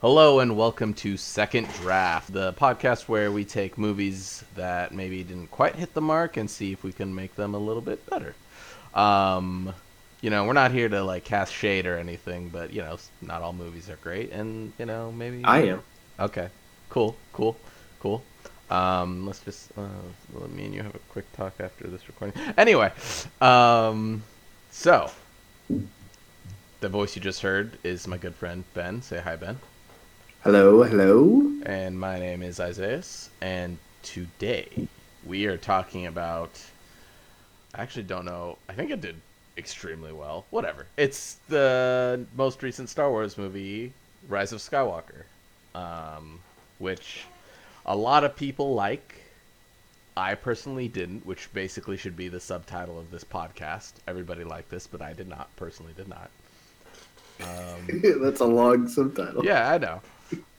Hello and welcome to Second Draft, the podcast where we take movies that maybe didn't quite hit the mark and see if we can make them a little bit better. Um, you know, we're not here to like cast shade or anything, but you know, not all movies are great, and you know, maybe I am. Okay, cool, cool, cool. Um, let's just uh, let me and you have a quick talk after this recording. Anyway, um, so the voice you just heard is my good friend Ben. Say hi, Ben. Hello, hello. And my name is Isaiah, and today we are talking about. I actually don't know. I think it did extremely well. Whatever. It's the most recent Star Wars movie, Rise of Skywalker, um, which a lot of people like. I personally didn't, which basically should be the subtitle of this podcast. Everybody liked this, but I did not. Personally, did not. Um, That's a long subtitle. Yeah, I know.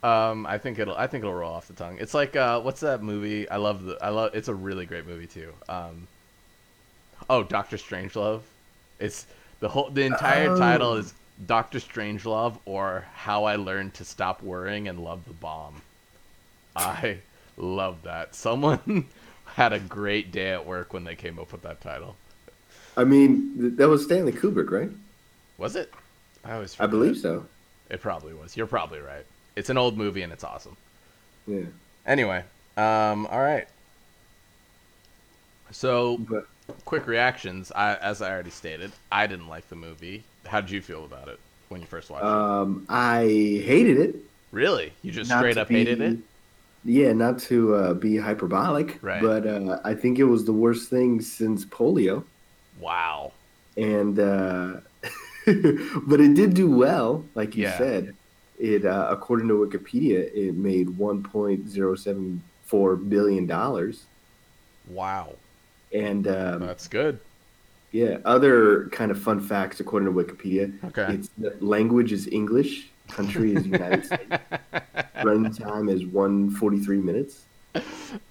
Um, I think it'll. I think it'll roll off the tongue. It's like uh, what's that movie? I love the. I love. It's a really great movie too. Um, oh, Doctor Strangelove. It's the whole. The entire Oh. title is Doctor Strangelove or How I Learned to Stop Worrying and Love the Bomb. I love that. Someone had a great day at work when they came up with that title. I mean, that was Stanley Kubrick, right? Was it? I always. I believe so. It probably was. You're probably right. It's an old movie and it's awesome. Yeah. Anyway, um, all right. So, But quick reactions. I, as I already stated, I didn't like the movie. How did you feel about it when you first watched it? um, I hated it. Really? You just Not straight up hated it? Yeah, not to uh, be hyperbolic, Right. but uh, I think it was the worst thing since polio. Wow. And uh, but it did do well, like you Yeah. said. It uh, according to Wikipedia, it made 1.074 billion dollars. Wow. And um, That's good. Yeah, other kind of fun facts according to Wikipedia. Okay. Its the language is English, country is United States, runtime is 143 minutes.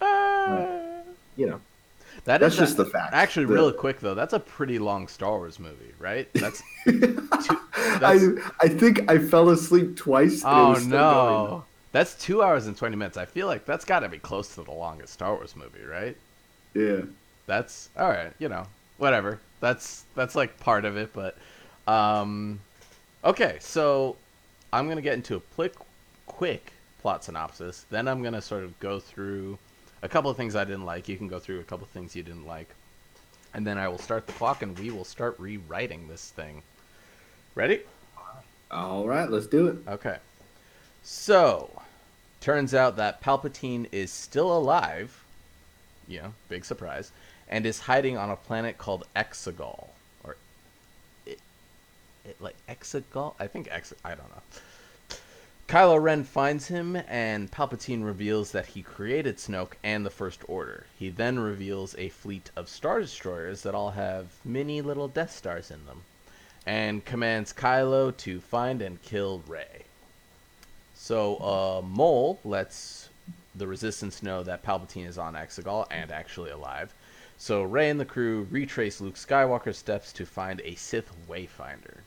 Ah. You know, That that's is just a- the fact. Actually, The- really quick though, that's a pretty long Star Wars movie, right? That's I I think I fell asleep twice. oh no, that's two hours and twenty minutes. I feel like that's got to be close to the longest Star Wars movie, right? Yeah. that's all right you know whatever that's that's like part of it but um okay so i'm gonna get into a quick quick plot synopsis then i'm gonna sort of go through a couple of things i didn't like you can go through a couple of things you didn't like and then i will start the clock and we will start rewriting this thing ready All right, let's do it. Okay. So, turns out that Palpatine is still alive. You know, big surprise. And is hiding on a planet called Exegol. Or. It, it, like, Exegol? I think Ex. I don't know. Kylo Ren finds him, and Palpatine reveals that he created Snoke and the First Order. He then reveals a fleet of Star Destroyers that all have mini little Death Stars in them and commands Kylo to find and kill Rey. So, uh, Mole lets the Resistance know that Palpatine is on Exegol and actually alive. So, Rey and the crew retrace Luke Skywalker's steps to find a Sith Wayfinder.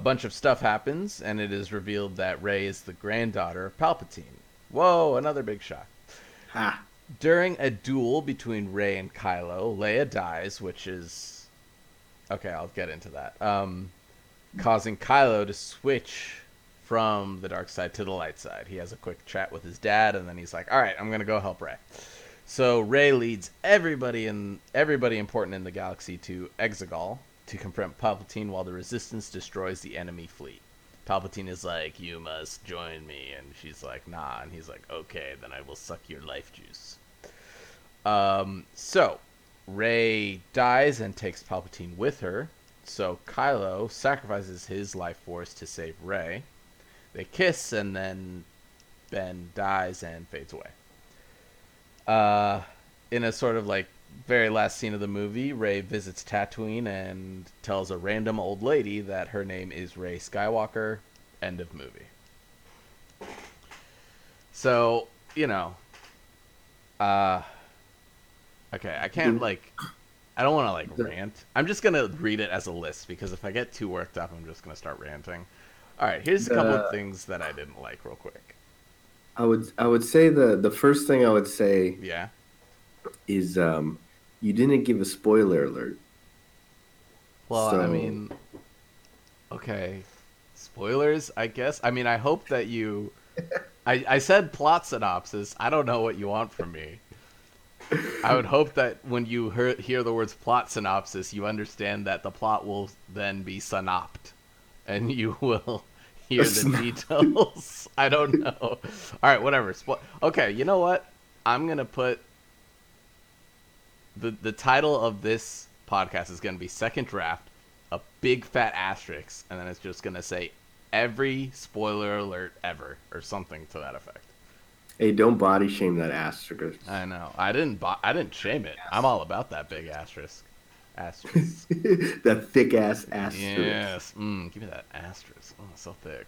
A bunch of stuff happens, and it is revealed that Rey is the granddaughter of Palpatine. Whoa, another big shock. Ha. During a duel between Rey and Kylo, Leia dies, which is okay. I'll get into that. Um, causing Kylo to switch from the dark side to the light side. He has a quick chat with his dad, and then he's like, "All right, I'm gonna go help Rey." So Rey leads everybody in everybody important in the galaxy to Exegol to confront Palpatine, while the Resistance destroys the enemy fleet. Palpatine is like, "You must join me," and she's like, "Nah," and he's like, "Okay, then I will suck your life juice." Um, so Rey dies and takes Palpatine with her. So Kylo sacrifices his life force to save Rey. They kiss, and then Ben dies and fades away. Uh, in a sort of like very last scene of the movie, Rey visits Tatooine and tells a random old lady that her name is Rey Skywalker. End of movie. So you know, uh, okay, I can't like, I don't want to like rant. I'm just gonna read it as a list because if I get too worked up, I'm just gonna start ranting. All right, here's a couple The- of things that I didn't like, real quick. I would I would say the the first thing I would say Yeah. Is um, you didn't give a spoiler alert. Well, I mean, okay, spoilers. I guess. I mean, I hope that you. I I said plot synopsis. I don't know what you want from me. I would hope that when you hear, hear the words plot synopsis, you understand that the plot will then be synopt, and you will hear the details. I don't know. All right, whatever. Spo- okay, you know what? I'm gonna put the the title of this podcast is gonna be second draft, a big fat asterisk, and then it's just gonna say every spoiler alert ever or something to that effect. Hey, don't body shame that asterisk. I know. I didn't. Bu- I didn't shame it. I'm all about that big asterisk. Asterisk. that thick ass asterisk. yes. Mm, give me that asterisk. Oh, so thick.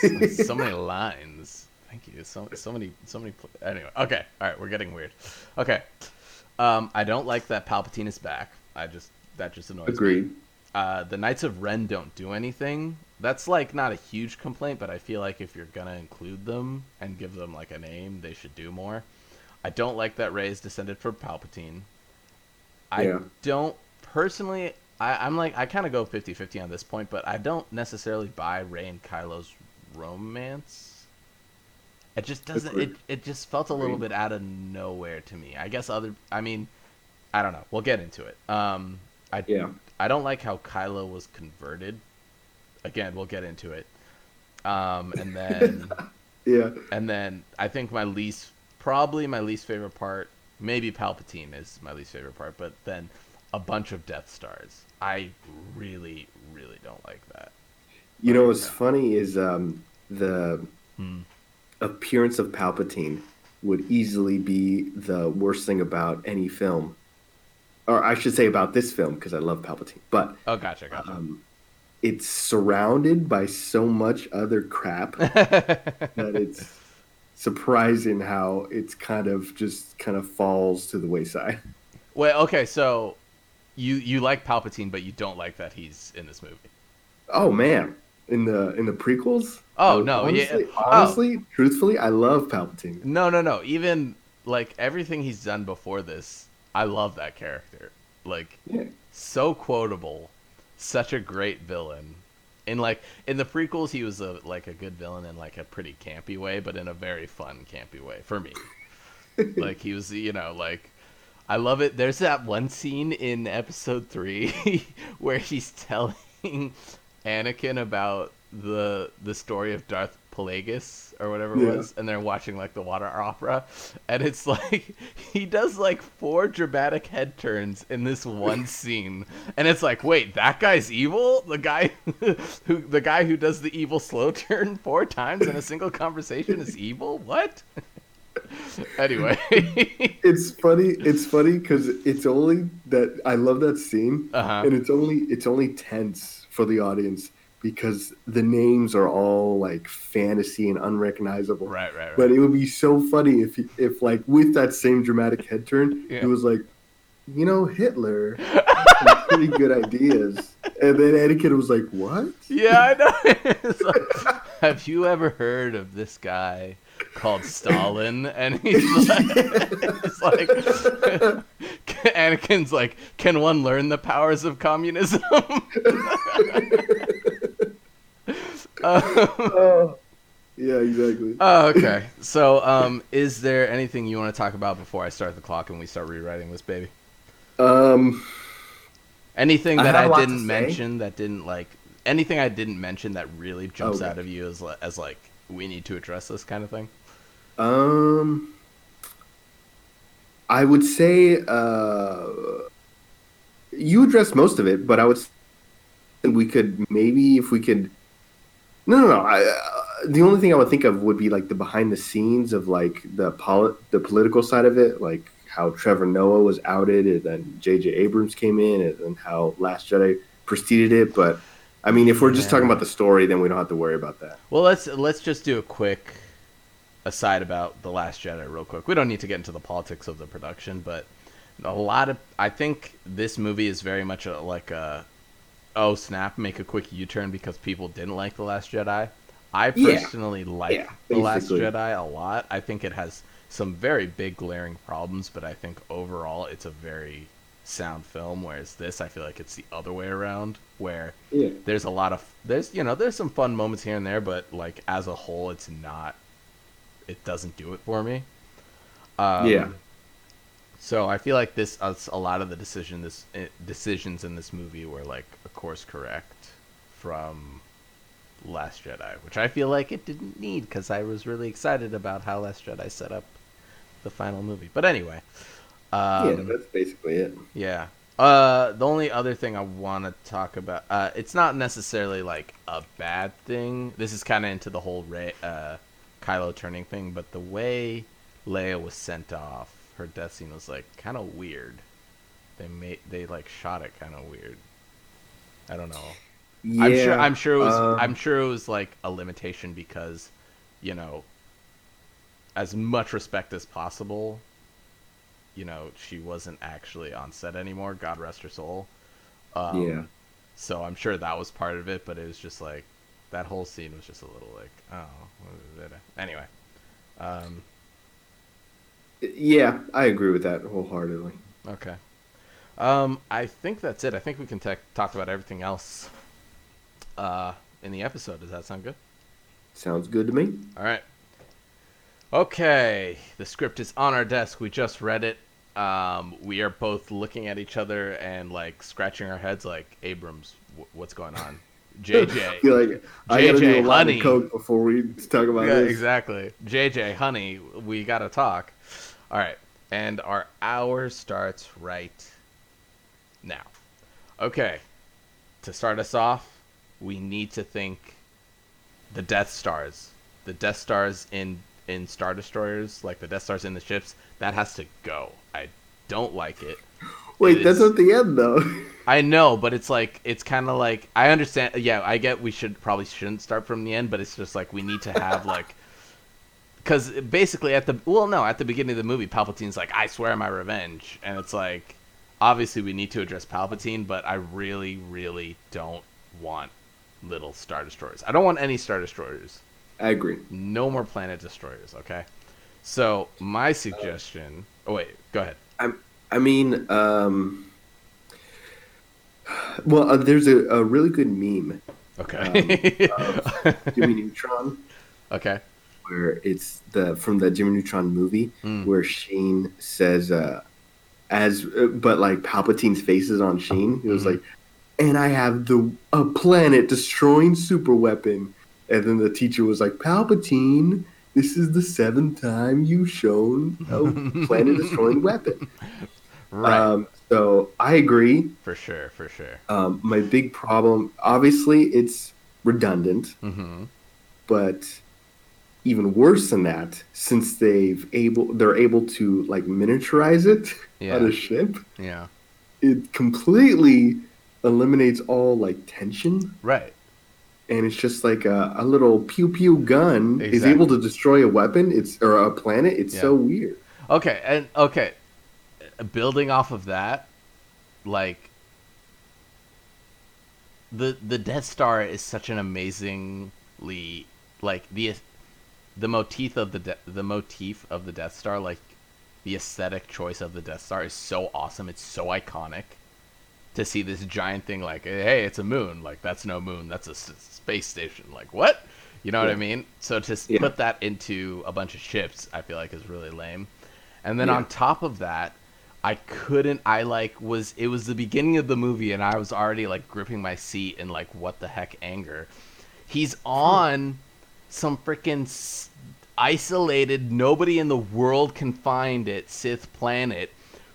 So, so many lines. Thank you. So so many so many. Pl- anyway. Okay. All right. We're getting weird. Okay. Um, I don't like that Palpatine is back. I just that just annoys me. Agreed. Uh, the Knights of Ren don't do anything. That's like not a huge complaint, but I feel like if you're gonna include them and give them like a name, they should do more. I don't like that Rey is descended from Palpatine. I Yeah. don't personally. I, I'm like I kind of go 50-50 on this point, but I don't necessarily buy Rey and Kylo's romance. It just doesn't. It it just felt a little bit out of nowhere to me. I guess other. I mean, I don't know. We'll get into it. Um, I Yeah. I don't like how Kylo was converted. Again, we'll get into it. Um, and then Yeah. and then I think my least probably my least favorite part, maybe Palpatine is my least favorite part, but then a bunch of Death Stars. I really, really don't like that. You know what's funny is um, the Hmm. Appearance of Palpatine would easily be the worst thing about any film, or I should say about this film because I love Palpatine. But Oh, gotcha, gotcha. um, it's surrounded by so much other crap that it's surprising how it's kind of just kind of falls to the wayside. Wait, okay, so you you like Palpatine, but you don't like that he's in this movie. Oh man, in the in the prequels. Oh, no, yeah. honestly, Oh. truthfully, I love Palpatine. No, no, no. Even like everything he's done before this, I love that character. Like Yeah. so quotable, such a great villain. In like in the prequels, he was a like a good villain in like a pretty campy way, but in a very fun campy way for me. like he was, you know, like I love it. There's that one scene in episode three where he's telling Anakin about the the story of Darth Plagueis or whatever it Yeah. was, and they're watching like the water opera, and it's like he does like four dramatic head turns in this one scene, and it's like, wait, that guy's evil? The guy who the guy who does the evil slow turn four times in a single conversation is evil? What? anyway, It's funny. It's funny because it's only that I love that scene, Uh-huh. and it's only it's only tense for the audience because the names are all like fantasy and unrecognizable. right, right, right. But it would be so funny if if like with that same dramatic head turn, Yeah. it was like, you know, Hitler had some pretty good ideas, and then Anakin was like, what? Yeah, I know. Like, have you ever heard of this guy called Stalin? And he's like, it's like Anakin's like, can one learn the powers of communism? Um, Oh, yeah, exactly. oh, okay. So, um, is there anything you want to talk about before I start the clock and we start rewriting this baby? Um, Anything that I, I, a lot to didn't mention that didn't like anything I didn't mention that really jumps out of you as as like we need to address this kind of thing? Um, I would say uh, you addressed most of it, but I would say we could maybe if we could. No, no, no. I, uh, the only thing I would think of would be like the behind the scenes of like the poli- the political side of it, like how Trevorrow was outed, and then J.J. Abrams came in, and, and how Last Jedi preceded it. But I mean, if we're just Yeah. talking about the story, then we don't have to worry about that. Well, let's let's just do a quick aside about the Last Jedi, real quick. We don't need to get into the politics of the production, but a lot of I think this movie is very much a, like a oh snap, make a quick U-turn because people didn't like the Last Jedi. I Yeah. personally like Yeah, the Last. Jedi a lot. I think it has some very big glaring problems, but I think overall it's a very sound film. Whereas this, I feel like it's the other way around, where Yeah. there's a lot of there's you know there's some fun moments here and there, but like as a whole, it's not. It doesn't do it for me. Um, Yeah. So I feel like this uh, a lot of the decision this eh, decisions in this movie were like a course correct from Last Jedi, which I feel like it didn't need because I was really excited about how Last Jedi set up the final movie. But anyway, um, yeah, that's basically it. yeah. Uh, the only other thing I want to talk about, uh, it's not necessarily like a bad thing. This is kind of into the whole Rey, uh, Kylo turning thing, but the way Leia was sent off, her death scene was like kind of weird. They made they like shot it kind of weird. I don't know. Yeah, I'm sure. I'm sure it was. uh, I'm sure it was like a limitation because, you know, as much respect as possible. You know, she wasn't actually on set anymore. God rest her soul. Um, Yeah. So I'm sure that was part of it, but it was just like that whole scene was just a little like, oh, what is it? anyway. Um, yeah, I agree with that wholeheartedly. okay. Um, I think that's it. I think we can ta- talk about everything else uh, in the episode. Does that sound good? Sounds good to me. All right. Okay, the script is on our desk. We just read it. Um, we are both looking at each other and like scratching our heads, like Abrams, w- what's going on? JJ, feel like I gotta do a lot honey. of coke before we talk about yeah, this. exactly. JJ, honey, we gotta talk. All right, and our hour starts right now. Okay, to start us off, we need to think the Death Stars. The Death Stars in in Star Destroyers, like the Death Stars in the ships, that has to go. I don't like it. Wait, It that's is- at the end though. I know, but it's like it's kind of like I understand. Yeah, I get we should probably shouldn't start from the end, but it's just like we need to have like because basically at the well, no, at the beginning of the movie, Palpatine's like, "I swear my revenge," and it's like obviously we need to address Palpatine, but I really, really don't want little star destroyers. I don't want any star destroyers. I agree. No more planet destroyers. Okay. So my suggestion. Oh wait, go ahead. I I mean, um, well, uh, there's a, a really good meme, Okay. Jimmy Neutron, okay. where it's the from the Jimmy Neutron movie, Mm. where Shane says, uh, "As," uh, but like Palpatine's face is on Shane. It was Mhm. like, "And I have the a planet destroying super weapon," and then the teacher was like, "Palpatine." This is the seventh time you've shown a planet destroying weapon. Right. Um, so I agree. for sure. For sure. Um, my big problem, obviously, it's redundant, Mm-hmm. but even worse than that, since they've able they're able to like miniaturize it Yeah. on a ship, Yeah. it completely eliminates all like tension, Right. And it's just like a, a little pew pew gun is able to destroy a weapon. It's or a planet. It's Yeah. so weird. Okay. And okay. Building off of that, like the the Death Star is such an amazingly like the the motif of the de- the motif of the Death Star, like the aesthetic choice of the Death Star is so awesome. It's so iconic to see this giant thing. Like, hey, it's a moon. Like that's no moon. That's a s- space station. Like what? You know what I mean? So to Yeah. put that into a bunch of ships, I feel like is really lame. And then Yeah. on top of that, I couldn't. I like was it was the beginning of the movie, and I was already like gripping my seat in like what the heck anger. He's hmm. on some freaking s- isolated, nobody in the world can find it Sith planet.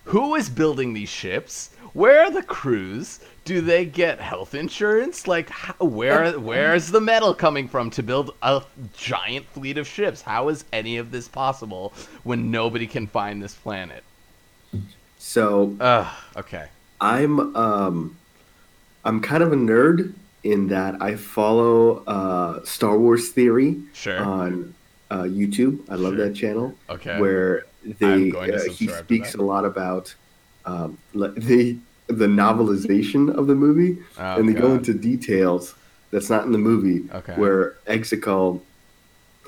Who is building these ships? Where are the crews? Do they get health insurance? Like, how, where where is the metal coming from to build a giant fleet of ships? How is any of this possible when nobody can find this planet? So Ugh. Okay. I'm um I'm kind of a nerd in that I follow uh Star Wars theory Sure. on uh, YouTube. I love Sure. that channel Okay. where they uh, he speaks a lot about um le- they the novelization of the movie, Oh, and they go into details that's not in the movie, Okay. where Exegol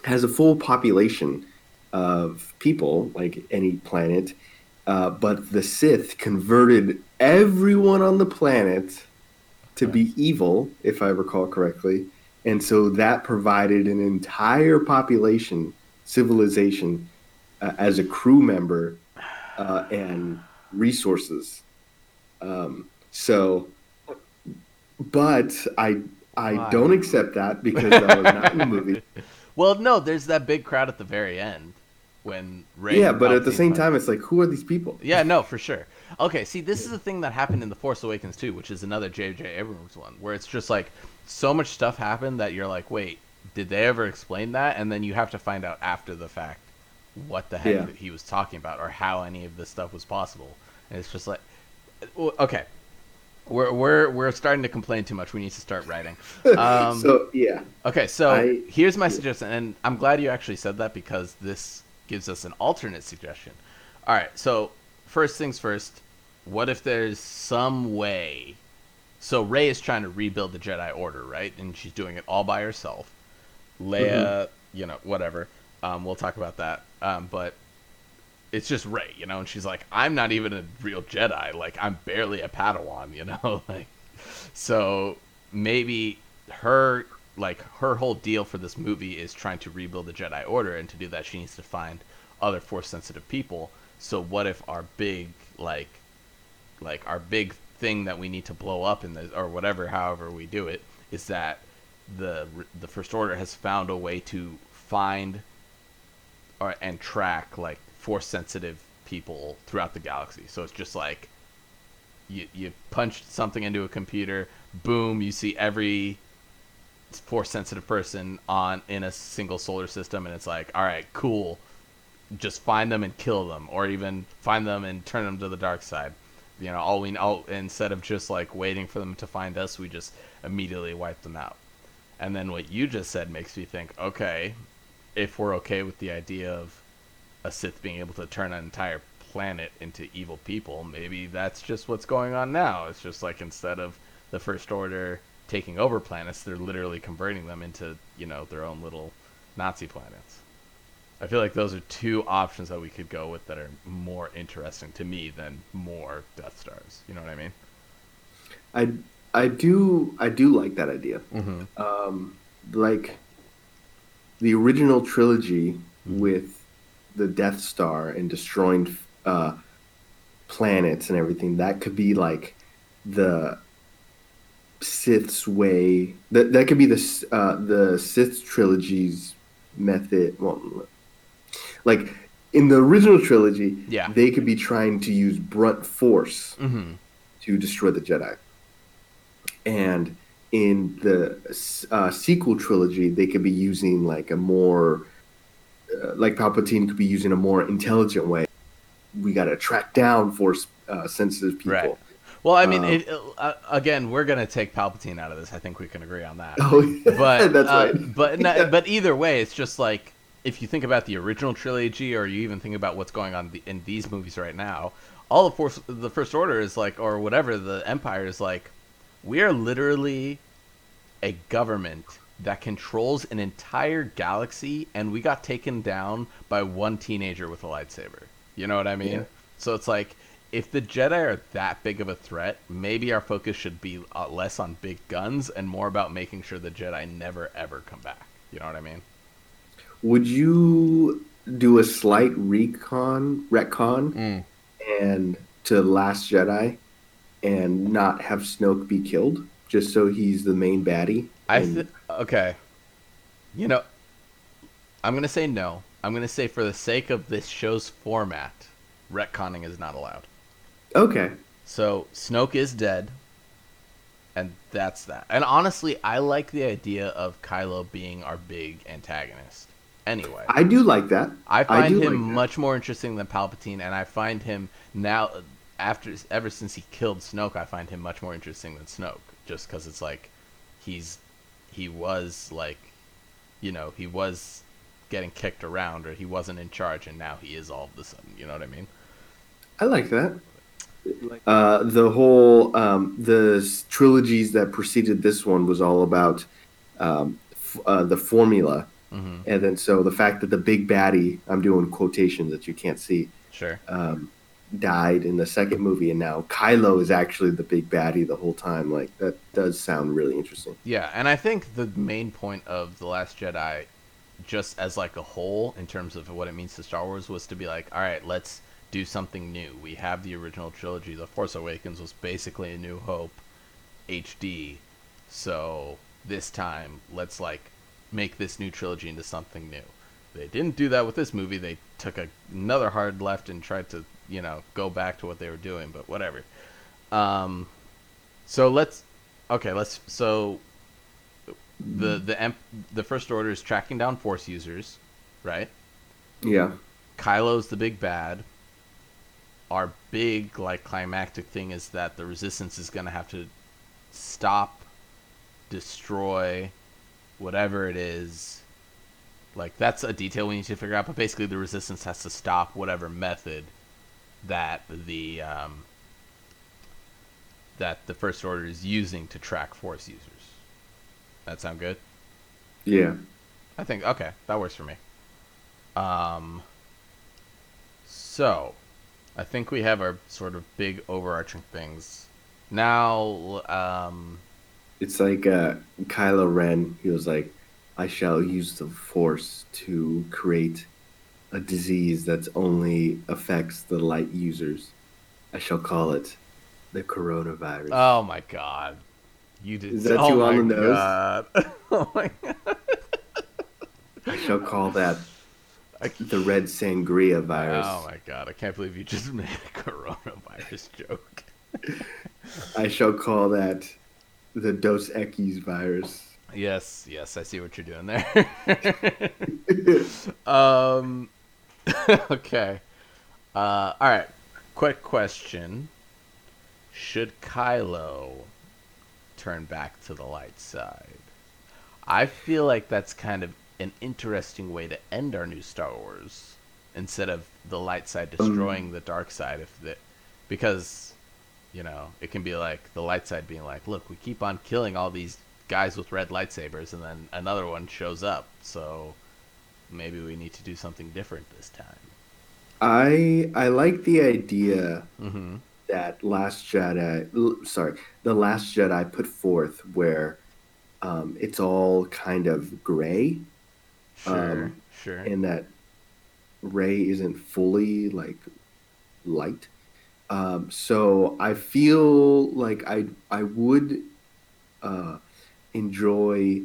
has a full population of people, like any planet, uh, but the Sith converted everyone on the planet to be evil, if I recall correctly, and so that provided an entire population, civilization, uh, as a crew member uh, and resources. Um, so, but I I Why? don't accept that because that was not in the movie. Well, no, there's that big crowd at the very end when Rey. yeah, but at the same fight. time, it's like, who are these people? Yeah, no, for sure. Okay, see, this is the thing that happened in The Force Awakens too, which is another J.J. Abrams one, where it's just like so much stuff happened that you're like, wait, did they ever explain that? And then you have to find out after the fact what the heck Yeah. he was talking about or how any of this stuff was possible. And it's just like, well, okay, we're we're we're starting to complain too much. We need to start writing. Um, so yeah, Okay, so I- here's my suggestion, and I'm glad you actually said that because this gives us an alternate suggestion. All right, so first things first, what if there's some way? So Rey is trying to rebuild the Jedi Order, right? And she's doing it all by herself. Leia, you know, whatever. Um, we'll talk about that. Um, but it's just Rey, you know, and she's like, I'm not even a real Jedi. Like, I'm barely a Padawan, you know, like. So maybe her like her whole deal for this movie is trying to rebuild the Jedi Order, and to do that, she needs to find other Force sensitive people. So what if our big like like our big thing that we need to blow up in this or whatever, however we do it, is that the the First Order has found a way to find or and track like force sensitive people throughout the galaxy. So it's just like you you punch something into a computer, boom, you see every force sensitive person on in a single solar system and it's like, all right, cool. Just find them and kill them or even find them and turn them to the dark side. You know, all we all instead of just like waiting for them to find us, we just immediately wipe them out. And then what you just said makes me think, okay, if we're okay with the idea of a Sith being able to turn an entire planet into evil people, maybe that's just what's going on now. It's just like instead of the First Order taking over planets, they're literally converting them into, you know, their own little Nazi planets. I feel like those are two options that we could go with that are more interesting to me than more Death Stars. You know what I mean? I I do I do like that idea. Mm-hmm. Um, like the original trilogy Mm-hmm. with the Death Star and destroying uh, planets and everything. That could be like the Sith's way. That that could be the uh, the Sith trilogy's method. Well, like in the original trilogy, Yeah. they could be trying to use brunt force Mm-hmm. to destroy the Jedi. And in the uh, sequel trilogy, they could be using like a more, uh, like Palpatine could be using a more intelligent way. We got to track down force uh, sensitive people. Right. Well, I mean, Um, it, uh, again, we're gonna take Palpatine out of this. I think we can agree on that. Oh, but that's uh, right. But no- Yeah. but either way, it's just like if you think about the original trilogy, or you even think about what's going on the, in these movies right now, all the force, the First Order is like, or whatever, the Empire is like, we are literally a government that controls an entire galaxy, and we got taken down by one teenager with a lightsaber. You know what I mean? Yeah. So it's like. If the Jedi are that big of a threat, maybe our focus should be uh, less on big guns and more about making sure the Jedi never ever come back. You know what I mean? Would you do a slight recon retcon Mm. and to Last Jedi and not have Snoke be killed just so he's the main baddie? I th- okay. You know, I'm gonna say no. I'm gonna say for the sake of this show's format, retconning is not allowed. okay. So Snoke is dead, and that's that. And honestly, I like the idea of Kylo being our big antagonist. Anyway, I do like that. I find do him like much more interesting than Palpatine, and I find him now after ever since he killed Snoke, I find him much more interesting than Snoke, just because it's like he's he was like, you know, he was getting kicked around or he wasn't in charge, and now he is all of a sudden. You know what I mean? I like that. uh, the whole um, the trilogies that preceded this one was all about um, f- uh, the formula, hmm and then so the fact that the big baddie I'm doing quotations that you can't see Sure. um, died in the second movie, and now Kylo is actually the big baddie the whole time. Like that does sound really interesting. Yeah, and I think the main point of The Last Jedi, just as like a whole, in terms of what it means to Star Wars, was to be like, all right, let's do something new. We have the original trilogy. The Force Awakens was basically a New Hope HD. So this time, let's like make this new trilogy into something new. They didn't do that with this movie. They took a, another hard left and tried to, you know, go back to what they were doing, but whatever. Um, so let's okay, let's so the the the first order is tracking down force users, right? Yeah, Kylo's the big bad. Our big like climactic thing is that the resistance is going to have to stop, destroy, whatever it is. Like that's a detail we need to figure out. But basically, the resistance has to stop whatever method that the um, that the first order is using to track force users. That sound good? yeah. I think okay, that works for me. Um so I think we have our sort of big overarching things. Now um It's like uh, Kylo Ren. He was like, "I shall use the Force to create a disease that only affects the light users. I shall call it the coronavirus." oh my god. You did Is that oh too my on the nose? God. oh my god. I shall call that the red sangria virus. oh my god, I can't believe you just made a coronavirus joke. I shall call that the Dos Equis virus. Yes, yes, I see what you're doing there. Um. okay. Uh. All right. Quick question: Should Kylo turn back to the light side? I feel like that's kind of an interesting way to end our new Star Wars, instead of the light side destroying the dark side. If the, because, you know, it can be like the light side being like, "Look, we keep on killing all these guys with red lightsabers, and then another one shows up, so." Maybe we need to do something different this time. I I like the idea Mm-hmm. that Last Jedi, sorry, the Last Jedi put forth where um, it's all kind of gray, Sure, Um, sure. and that Rey isn't fully like light. Um, so I feel like I I would uh, enjoy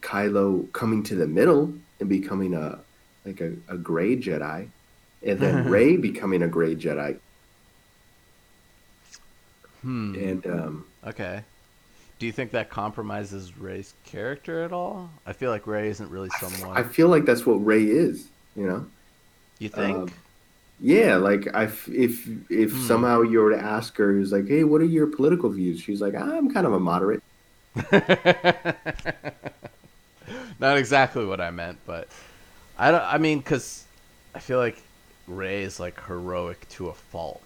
Kylo coming to the middle and becoming a like a, a gray Jedi, and then Rey becoming a gray Jedi. hmm. And um, okay. Do you think that compromises Rey's character at all? I feel like Rey isn't really someone. I feel like that's what Rey is. You know. you think? um, Yeah, like I f- if if Hmm. somehow you were to ask her, who's like, "Hey, what are your political views?" She's like, "I'm kind of a moderate." Not exactly what I meant, but I don't. I mean, because I feel like Rey is like heroic to a fault.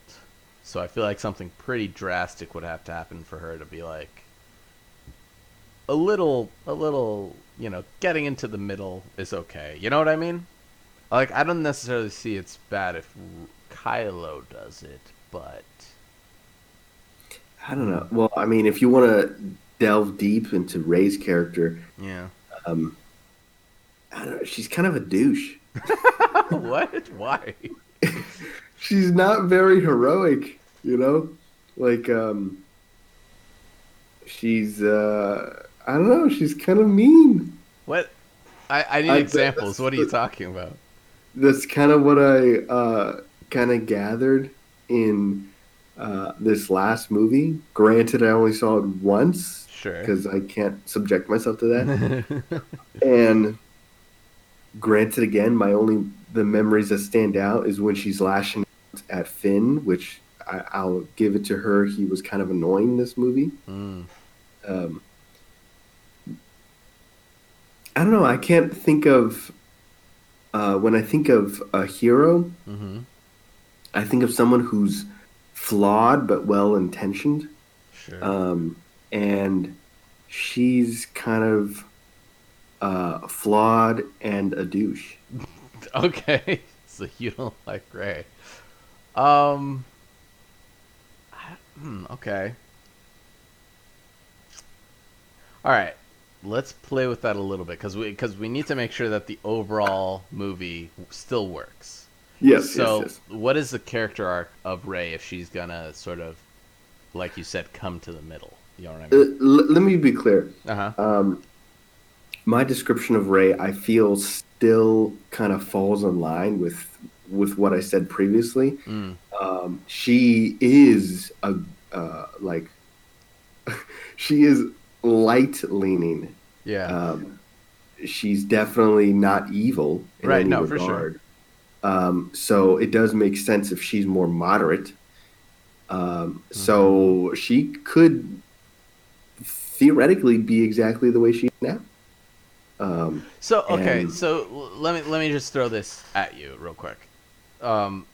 So I feel like something pretty drastic would have to happen for her to be like a little, a little, you know, getting into the middle is okay. You know what I mean? Like I don't necessarily see it's bad if Kylo does it, but I don't know. Well, I mean, if you want to delve deep into Rey's character, yeah. um, know. She's kind of a douche. what? Why? She's not very heroic, you know. Like, um, she's uh, I don't know. She's kind of mean. What? I, I need I- examples. What are you talking about? That's kind of what I uh, kind of gathered in uh, this last movie. Granted, I only saw it once Sure. because I can't subject myself to that. and granted, again, my only the memories that stand out is when she's lashing out at Finn, which I, I'll give it to her. He was kind of annoying in this movie. Mm. Um, I don't know. I can't think of uh, when I think of a hero. hmm I think of someone who's flawed but well intentioned, Sure. um, and she's kind of uh, flawed and a douche. Okay, so you don't like Rey. Um. I- Hmm, okay. All right, let's play with that a little bit because we because we need to make sure that the overall movie still works. Yes, so, yes, yes. what is the character arc of Rey if she's gonna sort of, like you said, come to the middle? You know what I Uh, mean? l- let me be clear. Uh huh. Um, my description of Rey, I feel, still kind of falls in line with with what I said previously. Mm. Um, she is a uh, like she is light leaning. Yeah. Um, she's definitely not evil in Right, any no, for sure. regard. Um, so it does make sense if she's more moderate. Um, Mm-hmm. So she could theoretically be exactly the way she is now. Um, So okay, And- so let me let me just throw this at you real quick. Um,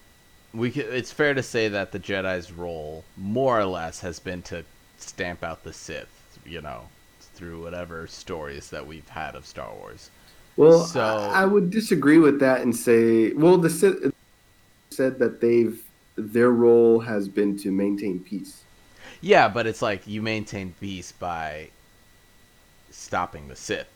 we it's fair to say that the Jedi's role, more or less, has been to stamp out the Sith. You know, through whatever stories that we've had of Star Wars. well, So- I, I would disagree with that and say, well, the Sith said that they've their role has been to maintain peace. Yeah, but it's like you maintain peace by stopping the Sith.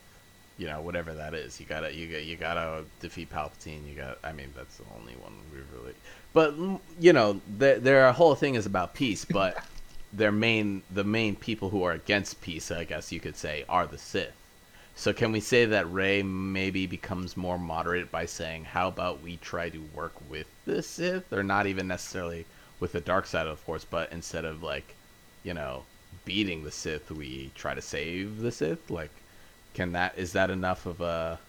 You know, whatever that is, you gotta you got you gotta defeat Palpatine. You got, I mean, that's the only one we've really. But mm, you know, their their whole thing is about peace. But their main the main people who are against peace, I guess you could say, are the Sith. So can we say that Rey maybe becomes more moderate by saying, "How about we try to work with the Sith, or not even necessarily with the dark side of the Force, but instead of like, you know, beating the Sith, we try to save the Sith." Like, can that is that enough of a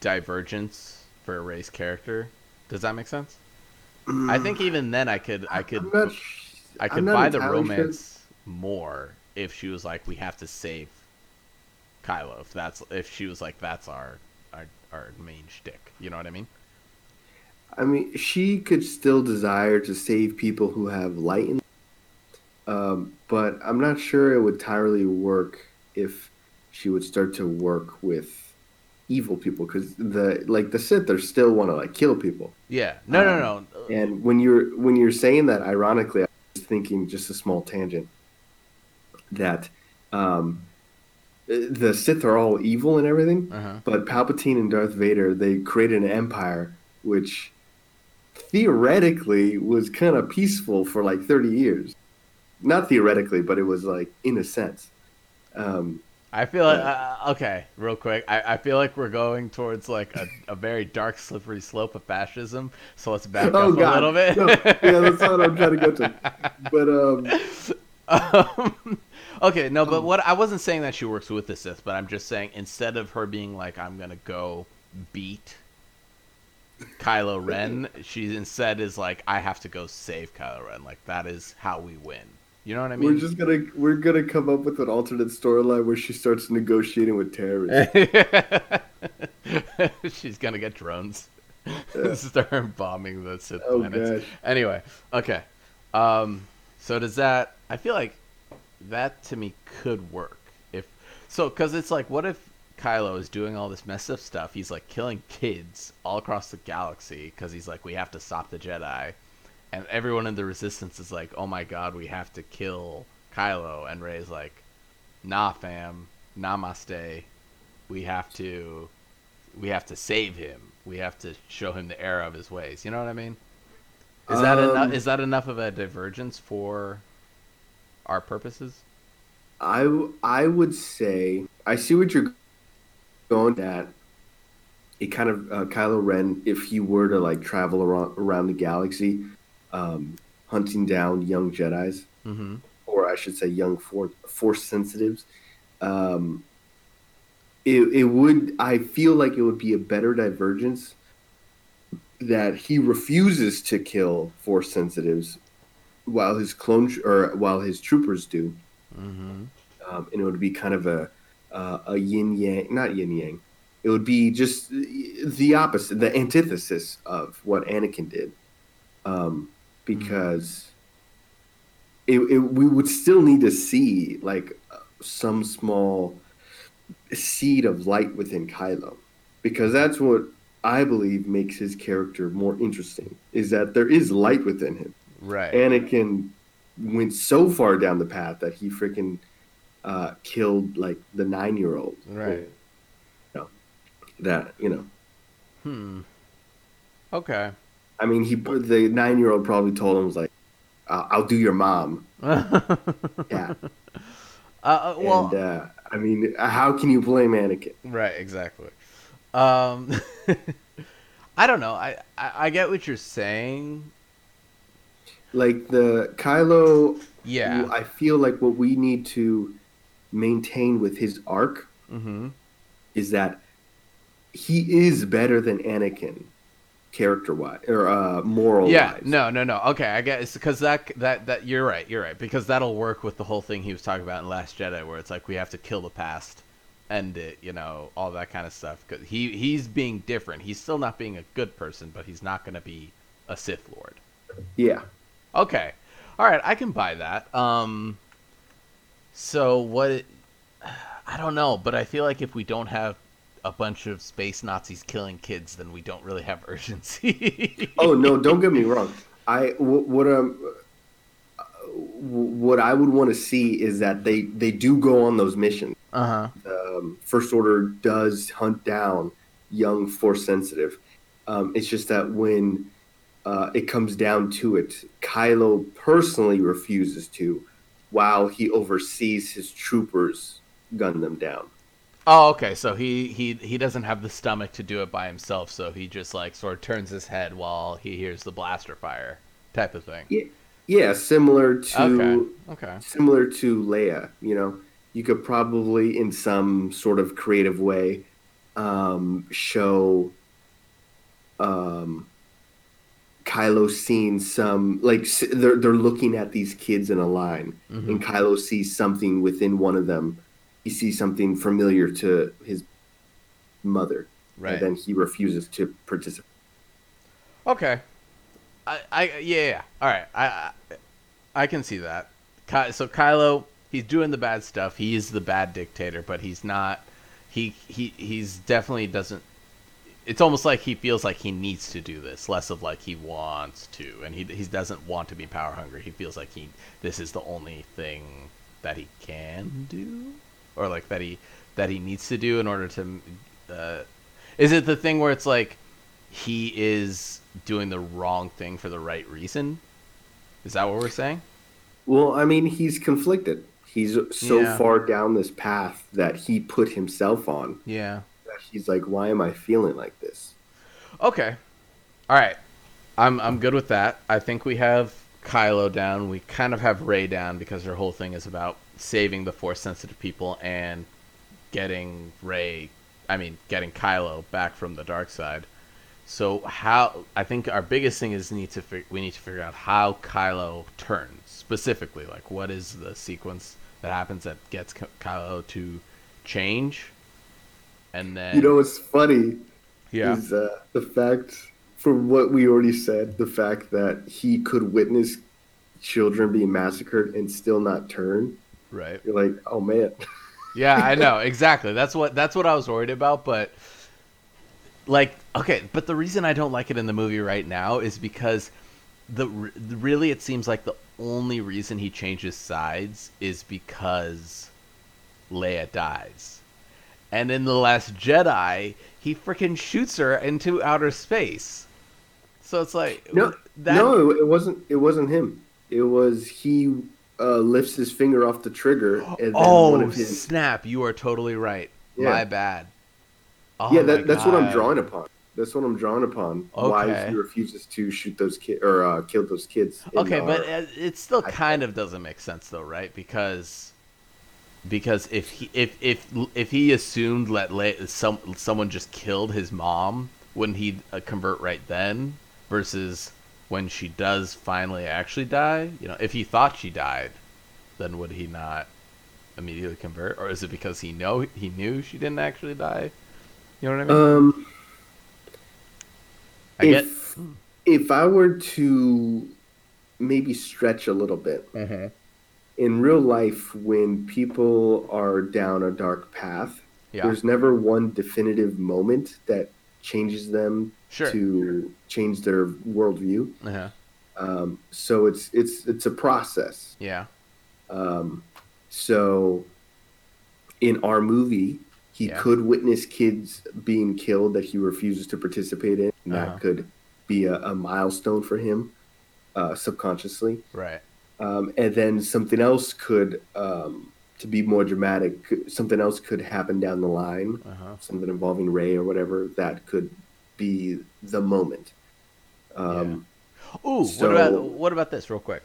divergence for a race character? Does that make sense? I think even then, I could, I could, not I could buy the entirely sure. romance more if she was like, "We have to save Kylo." If that's if she was like, "That's our our, our main shtick." You know what I mean? I mean, she could still desire to save people who have light in um, but I'm not sure it would entirely work if she would start to work with evil people because the like the Sith they still want to like kill people. Yeah. No, no, Um, no. And when you're when you're saying that, ironically, I was thinking just a small tangent that um, the Sith are all evil and everything, Uh huh. but Palpatine and Darth Vader they created an empire which theoretically was kind of peaceful for like 30 years. Not theoretically, but it was like in a sense. Um, I feel like uh, okay, real quick. I, I feel like we're going towards like a, a very dark, slippery slope of fascism. So let's back oh up God! a little bit. No, yeah, that's not what I'm trying to get to. But um, Um, okay, no, but Oh. what I wasn't saying that she works with the Sith, but I'm just saying instead of her being like, I'm gonna go beat Kylo Ren, she instead is like, I have to go save Kylo Ren. Like that is how we win. You know what I mean? we're just gonna we're gonna come up with an alternate storyline where she starts negotiating with terrorists. She's gonna get drones. Yeah. Start bombing the Sith Oh, planets. gosh. Anyway, okay. Um, so does that? I feel like that to me could work if so, because it's like, what if Kylo is doing all this messed up stuff? He's like killing kids all across the galaxy because he's like, we have to stop the Jedi, and everyone in the Resistance is like, oh my god, we have to kill Kylo, and Rey's like, nah, fam, namaste, we have to we have to save him. We have to show him the error of his ways. You know what I mean? Is that Um, enough? Is that enough of a divergence for our purposes? I I would say I see what you're going at. It kind of uh, Kylo Ren, if he were to like travel around around the galaxy, um, hunting down young Jedi's, Mm-hmm. or I should say, young force force sensitives. Um, it it would. I feel like it would be a better divergence that he refuses to kill force sensitives, while his clone or while his troopers do Mm-hmm. um, and it would be kind of a uh, a yin yang, not yin yang. It would be just the opposite, the antithesis of what Anakin did, um, because it, it, we would still need to see like some small seed of light within Kylo because that's what I believe makes his character more interesting is that there is light within him. Right. Anakin went so far down the path that he freaking uh, killed like the nine year old. Right. That you know. Hmm. Okay. I mean, he the nine year old probably told him was like, "I'll, I'll do your mom." yeah. Uh, well, and uh, I mean, how can you blame Anakin? Right. Exactly. Um, I don't know. I, I I get what you're saying. Like the Kylo. Yeah. I feel like what we need to maintain with his arc Mm-hmm. is that he is better than Anakin, character wise or uh, moral. Yeah. wise. No. No. No. Okay. I guess because that that that you're right. You're right because that'll work with the whole thing he was talking about in Last Jedi, where it's like we have to kill the past, end it. You know, all that kind of stuff. Because he he's being different. He's still not being a good person, but he's not going to be a Sith Lord. Yeah. Okay. All right, I can buy that. Um so what it, I don't know, but I feel like if we don't have a bunch of space Nazis killing kids, then we don't really have urgency. Oh no! Don't get me wrong. I wh- what um uh, what I would want to see is that they they do go on those missions. Uh-huh. Um, First Order does hunt down young Force sensitive. Um, it's just that when uh, it comes down to it, Kylo personally refuses to, while he oversees his troopers gun them down. Oh, okay. So he he he doesn't have the stomach to do it by himself, so he just like sort of turns his head while he hears the blaster fire type of thing. Yeah, yeah, similar to Okay. Okay. similar to Leia. You know, you could probably, in some sort of creative way, um, show um, Kylo seeing some like they're they're looking at these kids in a line, Mhm. and Kylo sees something within one of them. He sees something familiar to his mother, Right. and then he refuses to participate. Okay. I, I yeah, yeah. All right. I, I I can see that. So Kylo, he's doing the bad stuff. He is the bad dictator, but he's not. He he he's definitely doesn't. It's almost like he feels like he needs to do this, less of like he wants to, and he he doesn't want to be power hungry. He feels like he this is the only thing that he can do, or like that he that he needs to do in order to. Uh, is it the thing where it's like he is doing the wrong thing for the right reason? Is that what we're saying? Well, I mean, he's conflicted. He's so Yeah. far down this path that he put himself on Yeah. that he's like, why am I feeling like this? Okay. All right. I'm I'm good with that. I think we have Kylo down. We kind of have Rey down because her whole thing is about saving the force sensitive people and getting Rey, I mean, getting Kylo back from the dark side. So how I think our biggest thing is need to we need to figure out how Kylo turns specifically. Like what is the sequence that happens that gets Ky- Kylo to change? And then You know what's funny yeah. is uh, the fact, from what we already said, the fact that he could witness children being massacred and still not turn. Right. You're like, oh man. Yeah, I know exactly. That's what that's what I was worried about. But like, okay, but the reason I don't like it in the movie right now is because the really it seems like the only reason he changes sides is because Leia dies, and in the Last Jedi, he freaking shoots her into outer space. So it's like No, that, no, it wasn't. It wasn't him. It was he uh, lifts his finger off the trigger, and then Oh one of his. snap! You are totally right. Yeah. My bad. Oh yeah, my that, that's what I'm drawing upon. That's what I'm drawing upon. Why Okay. he refuses to shoot those kids or uh, kill those kids. Okay, but our- uh, it still I- kind of doesn't make sense though, right? Because because if he if if if he assumed that Le- some someone just killed his mom, wouldn't he uh, convert right then? Versus when she does finally actually die, you know, if he thought she died, then would he not immediately convert, or is it because he know he knew she didn't actually die? You know what I mean? um, I get if if I were to maybe stretch a little bit. Mm-hmm. In real life, when people are down a dark path, Yeah. there's never one definitive moment that changes them Sure. to change their worldview. Uh-huh. Um, so it's it's it's a process. Yeah. Um, so in our movie, he Yeah. could witness kids being killed that he refuses to participate in. And Uh-huh. That could be a, a milestone for him uh, subconsciously. Right. Um, and then something else could, um, to be more dramatic, something else could happen down the line, Uh-huh. something involving Rey or whatever. That could be the moment. Um, Ooh, So- what about what about this real quick?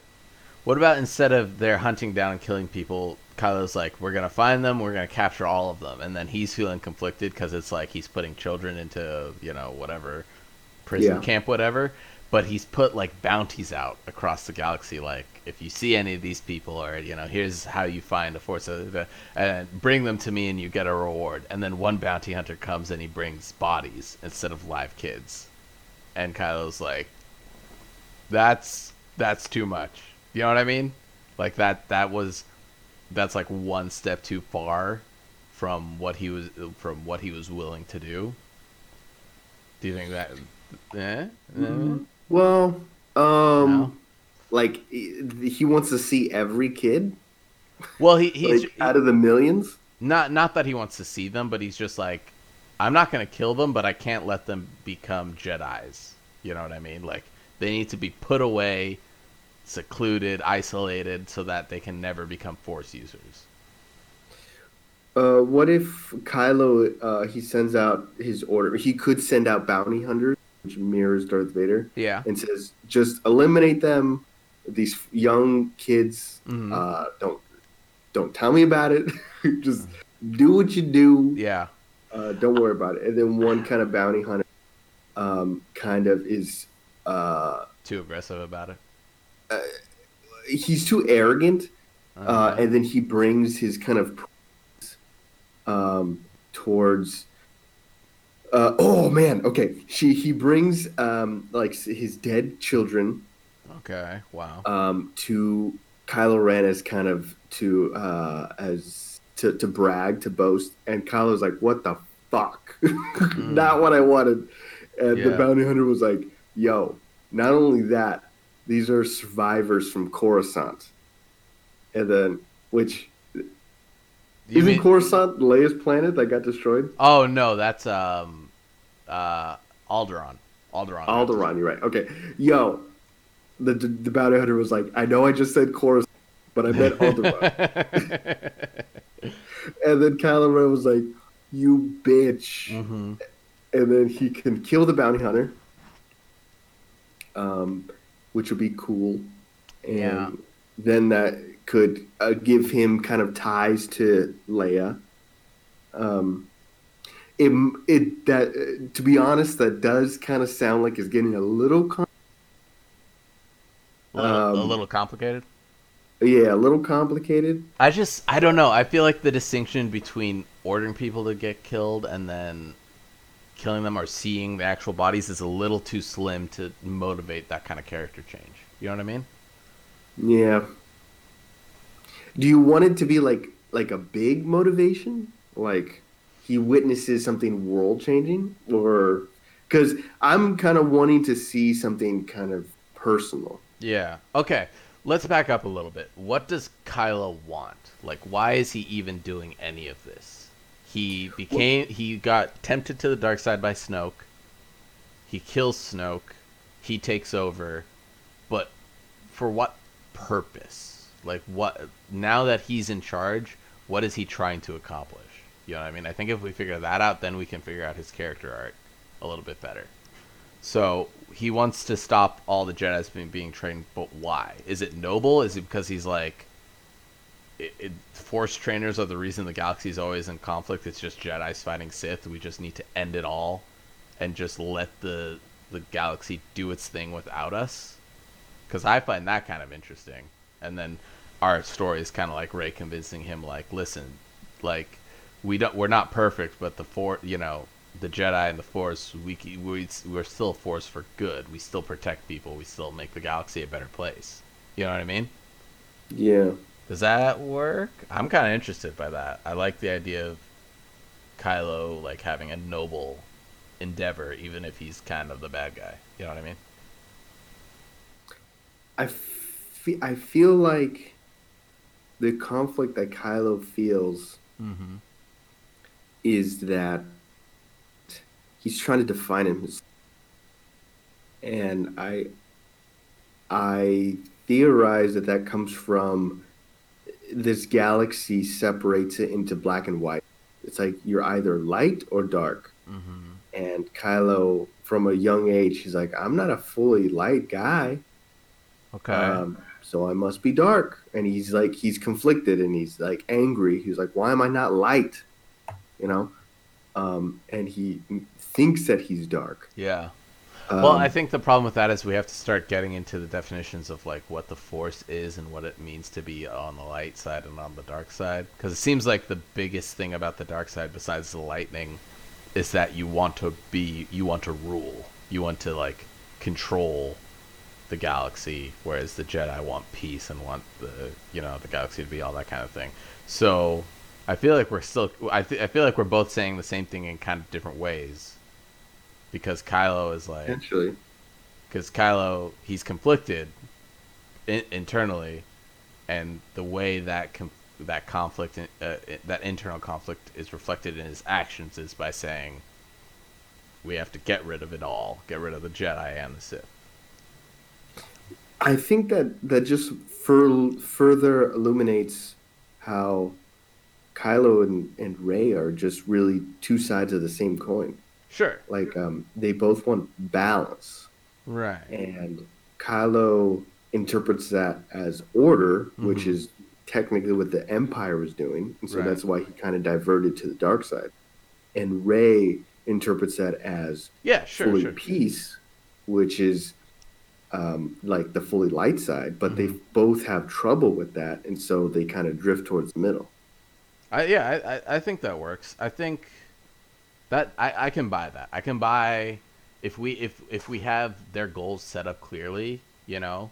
What about instead of they're hunting down and killing people, Kylo's like, we're gonna find them, we're gonna capture all of them, and then he's feeling conflicted because it's like he's putting children into you know whatever prison Yeah. camp, whatever. But he's put like bounties out across the galaxy, like if you see any of these people, or you know, here's how you find a force, and bring them to me, and you get a reward. And then one bounty hunter comes and he brings bodies instead of live kids, and Kylo's like, that's that's too much. You know what I mean? Like that that was that's like one step too far from what he was from what he was willing to do. Do you think that eh? Eh? Well, um, No. like he wants to see every kid Well, he he's like, out of the millions. not not that he wants to see them, but he's just like I'm not going to kill them, but I can't let them become Jedis. You know what I mean? Like they need to be put away, secluded, isolated so that they can never become force users. Uh, what if Kylo uh, he sends out his order? He could send out bounty hunters, which mirrors Darth Vader, Yeah. and says just eliminate them. These young kids, Mhm. uh, don't don't tell me about it. just do what you do. Yeah. Uh, don't worry about it. And then one kind of bounty hunter, um, kind of is uh, Too aggressive about it. he's too arrogant. uh, Uh-huh. and then he brings his kind of um, towards. Uh, oh man, okay. She he brings um, like his dead children okay. Wow. um, to Kylo Ren as kind of to uh, as to, to brag to boast, and Kylo's like, "What the fuck? Not what I wanted." And the bounty hunter was like, "Yo, not only that, these are survivors from Coruscant." And then, which You isn't mean- Coruscant Leia's planet that got destroyed? oh no, that's um, uh, Alderaan. Alderaan. Alderaan, you're right. Okay, yo, the the, the bounty hunter was like, "I know I just said Coruscant, but I meant Alderaan." And then Kylo Ren was like, "You bitch!" hmm And then he can kill the bounty hunter, um, which would be cool. And Yeah. then that could uh, give him kind of ties to Leia. Um, it it that to be honest, that does kind of sound like it's getting a little con- A little, a Um, little complicated. yeah, a little complicated. I just I don't know. I feel like the distinction between ordering people to get killed and then killing them or seeing the actual bodies is a little too slim to motivate that kind of character change. You know what I mean? Yeah. Do you want it to be like like a big motivation? Like he witnesses something world changing or cuz I'm kind of wanting to see something kind of personal. Yeah. Okay. Let's back up a little bit. What does Kylo want? Like why is he even doing any of this? He became he got tempted to the dark side by Snoke. He kills Snoke. He takes over. But for what purpose? Like what now that he's in charge, what is he trying to accomplish? You know what I mean? I think if we figure that out, then we can figure out his character arc a little bit better. So he wants to stop all the Jedi's being, being trained, but why? Is it noble? Is it because he's like, it, it, Force trainers are the reason the galaxy is always in conflict. It's just Jedi's fighting Sith. We just need to end it all, and just let the the galaxy do its thing without us. Because I find that kind of interesting. And then our story is kind of like Rey convincing him, like, listen, like we don't, we're not perfect, but the for, you know, the Jedi and the Force, we we we're still a force for good. We still protect people. We still make the galaxy a better place. You know what I mean? Yeah. Does that work? I'm kind of interested by that. I like the idea of Kylo like having a noble endeavor, even if he's kind of the bad guy. You know what I mean? I, fe- I feel like the conflict that Kylo feels Mm-hmm. Is that he's trying to define himself. And I I theorize that that comes from this galaxy separates it into black and white. It's like you're either light or dark. Mm-hmm. And Kylo, from a young age, he's like, I'm not a fully light guy. Okay. Um, so I must be dark. And he's like, he's conflicted and he's like angry. He's like, why am I not light? You know? Um, and he thinks that he's dark. yeah. Um, Well, I think the problem with that is we have to start getting into the definitions of like what the force is and what it means to be on the light side and on the dark side. Because it seems like the biggest thing about the dark side, besides the lightning, is that you want to be, you want to rule, you want to like control the galaxy, whereas the Jedi want peace and want the, you know, the galaxy to be all that kind of thing. So I feel like we're still, I, th- I feel like we're both saying the same thing in kind of different ways. Because Kylo is like, Potentially. because Kylo he's conflicted in- internally, and the way that com- that conflict, in- uh, that internal conflict, is reflected in his actions is by saying, "We have to get rid of it all, get rid of the Jedi and the Sith." I think that that just fur- further illuminates how Kylo and, and Rey are just really two sides of the same coin. Sure. Like um, they both want balance, Right. and Kylo interprets that as order, which Mhm. is technically what the Empire was doing, and so Right. that's why he kind of diverted to the dark side. And Rey interprets that as Yeah. Sure. fully Sure. peace, which is um, like the fully light side, but they Mhm. both have trouble with that, and so they kind of drift towards the middle. I, yeah, I, I, I think that works. I think that I, I can buy that. I can buy if we if if we have their goals set up clearly, you know,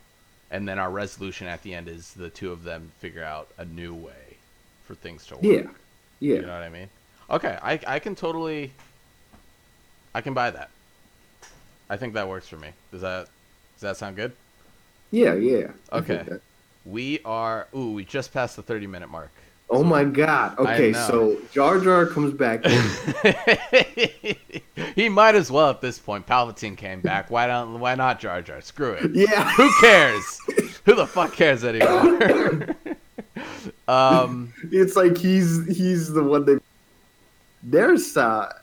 and then our resolution at the end is the two of them figure out a new way for things to work. Yeah, yeah, You know what I mean? Okay, I I can totally I can buy that. I think that works for me. Does that does that sound good? yeah, yeah. Okay. We are ooh, we just passed the 30 minute mark. Oh my God. Okay, so Jar Jar comes back. he might as well at this point. Palpatine came back. Why don't? Why not Jar Jar? Screw it. yeah. Who cares? Who the fuck cares anymore? um. It's like he's he's the one that there's a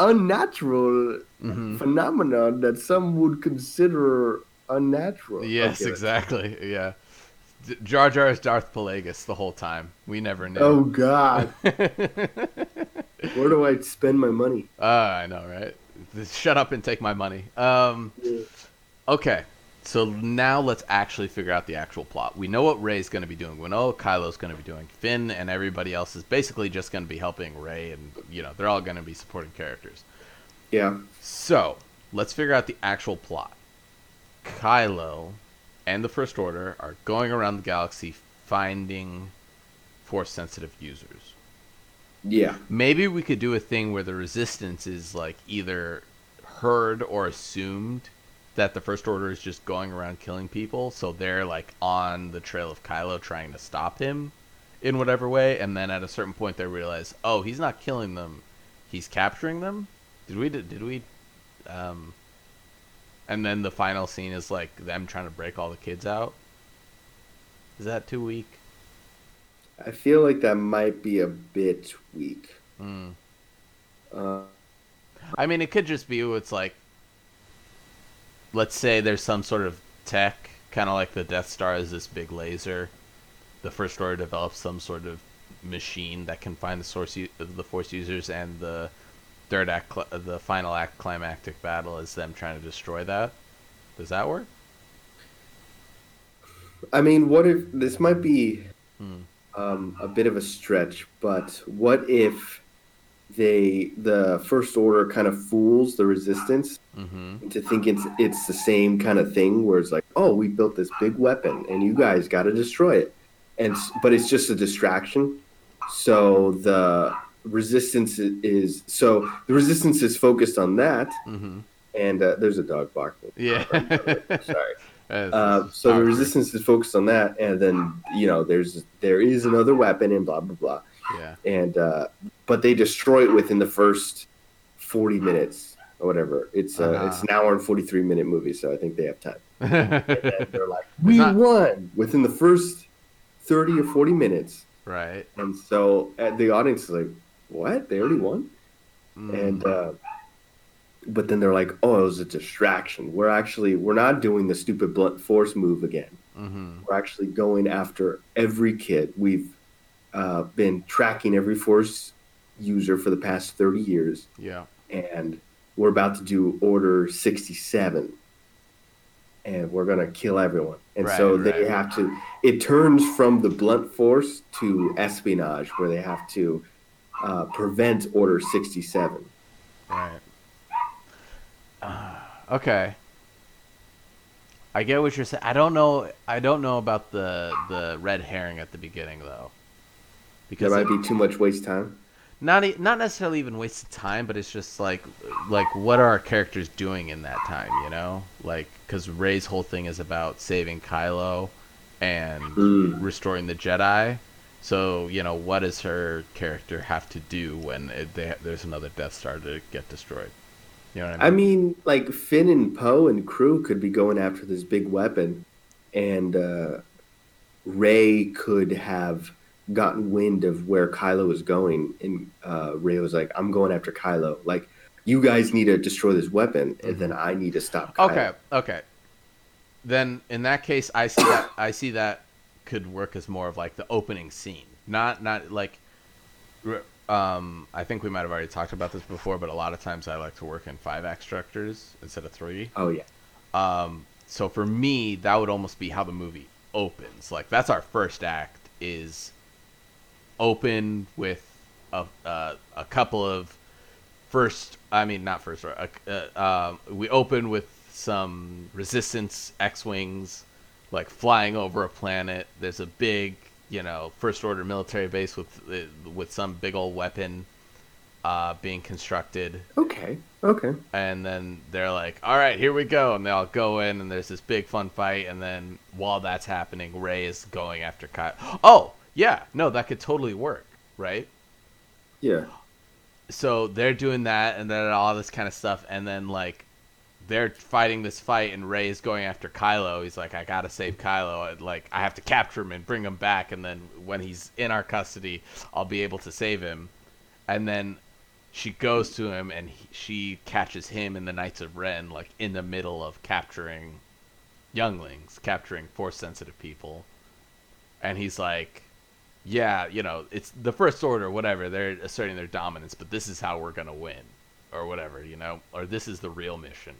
unnatural mhm. phenomenon that some would consider unnatural. Yes, exactly. Yeah. Jar Jar is Darth Plagueis the whole time. We never knew. Oh God, where do I spend my money? Ah, I know, right? Shut up and take my money. Um. Okay, so now let's actually figure out the actual plot. We know what Rey's going to be doing. We know what Kylo's going to be doing. Finn and everybody else is basically just going to be helping Rey, and you know they're all going to be supporting characters. Yeah, So let's figure out the actual plot. Kylo and the First Order are going around the galaxy finding Force-sensitive users. Yeah, maybe we could do a thing where the resistance is like either heard or assumed that the first order is just going around killing people so they're like on the trail of Kylo trying to stop him in whatever way and then at a certain point they realize oh he's not killing them he's capturing them? Did we did we um and then the final scene is like them trying to break all the kids out is that too weak I feel like that might be a bit weak. mm. Uh, I mean, it could just be it's like, let's say there's some sort of tech, kind of like the Death Star is this big laser. The First Order develops some sort of machine that can find the source, u- the Force users, and the third act, cl- the final act climactic battle is them trying to destroy that. Does that work? I mean, what if this might be Hmm. um, a bit of a stretch, but what if they the first order kind of fools the resistance Mm-hmm. to think it's it's the same kind of thing where it's like, oh, we built this big weapon and you guys got to destroy it, and but it's just a distraction. So the resistance is so the resistance is focused on that, Mm-hmm. and uh, there's a dog barking. Yeah. Sorry. Uh, so the resistance is focused on that, and then you know there's there is another weapon and blah blah blah, Yeah. and uh, but they destroy it within the first forty minutes or whatever. It's uh, Uh-huh. it's an hour and forty three minute movie, so I think they have time. And they're like, we not- won within the first thirty or forty minutes, right. and so uh, the audience is like, what? They already won? Mm. and uh, but then they're like, "Oh, it was a distraction. We're actually we're not doing the stupid blunt force move again. hmm We're actually going after every kid. We've uh, been tracking every force user for the past thirty years, Yeah. and we're about to do Order sixty seven, and we're gonna kill everyone. And so they right. have to. It turns from the blunt force to espionage, where they have to uh, prevent Order sixty seven. Right. Uh, okay. I get what you're saying. I don't know. I don't know about the the red herring at the beginning though, because because might it- be too much waste time. not not necessarily even wasted time, but it's just like like what are our characters doing in that time? You know, like because Rey's whole thing is about saving Kylo and Mm. restoring the Jedi. So you know, what does her character have to do when it, they, there's another Death Star to get destroyed? You know what I mean? I mean? like Finn and Poe and crew could be going after this big weapon, and uh, Rey could have gotten wind of where Kylo was going, and uh, Rey was like, "I'm going after Kylo. Like, you guys need to destroy this weapon, and then I need to stop." Kylo. Okay, okay. Then in that case, I see that I see that could work as more of like the opening scene, not not like. Um, I think we might have already talked about this before, but a lot of times I like to work in five act structures instead of three. Oh yeah. Um, so for me, that would almost be how the movie opens. Like that's our first act is open with a uh, a couple of first. I mean, not first. Uh, uh, we open with some resistance X wings, like flying over a planet. There's a big, you know, first order military base with uh, with some big old weapon uh, being constructed Okay. Okay. and then they're like, "All right, here we go," and they all go in, and there's this big fun fight, and then while that's happening, Rey is going after Kyle. Oh, yeah, no, that could totally work, right? Yeah. So they're doing that, and then all this kind of stuff, and then like they're fighting this fight, and Rey is going after Kylo. He's like, "I gotta save Kylo. Like, I have to capture him and bring him back, and then when he's in our custody, I'll be able to save him." And then she goes to him and he, she catches him in the Knights of Ren, like in the middle of capturing younglings, capturing force sensitive people. And he's like, yeah, you know, it's the First Order, whatever. They're asserting their dominance, but this is how we're going to win, or whatever, you know? Or this is the real mission.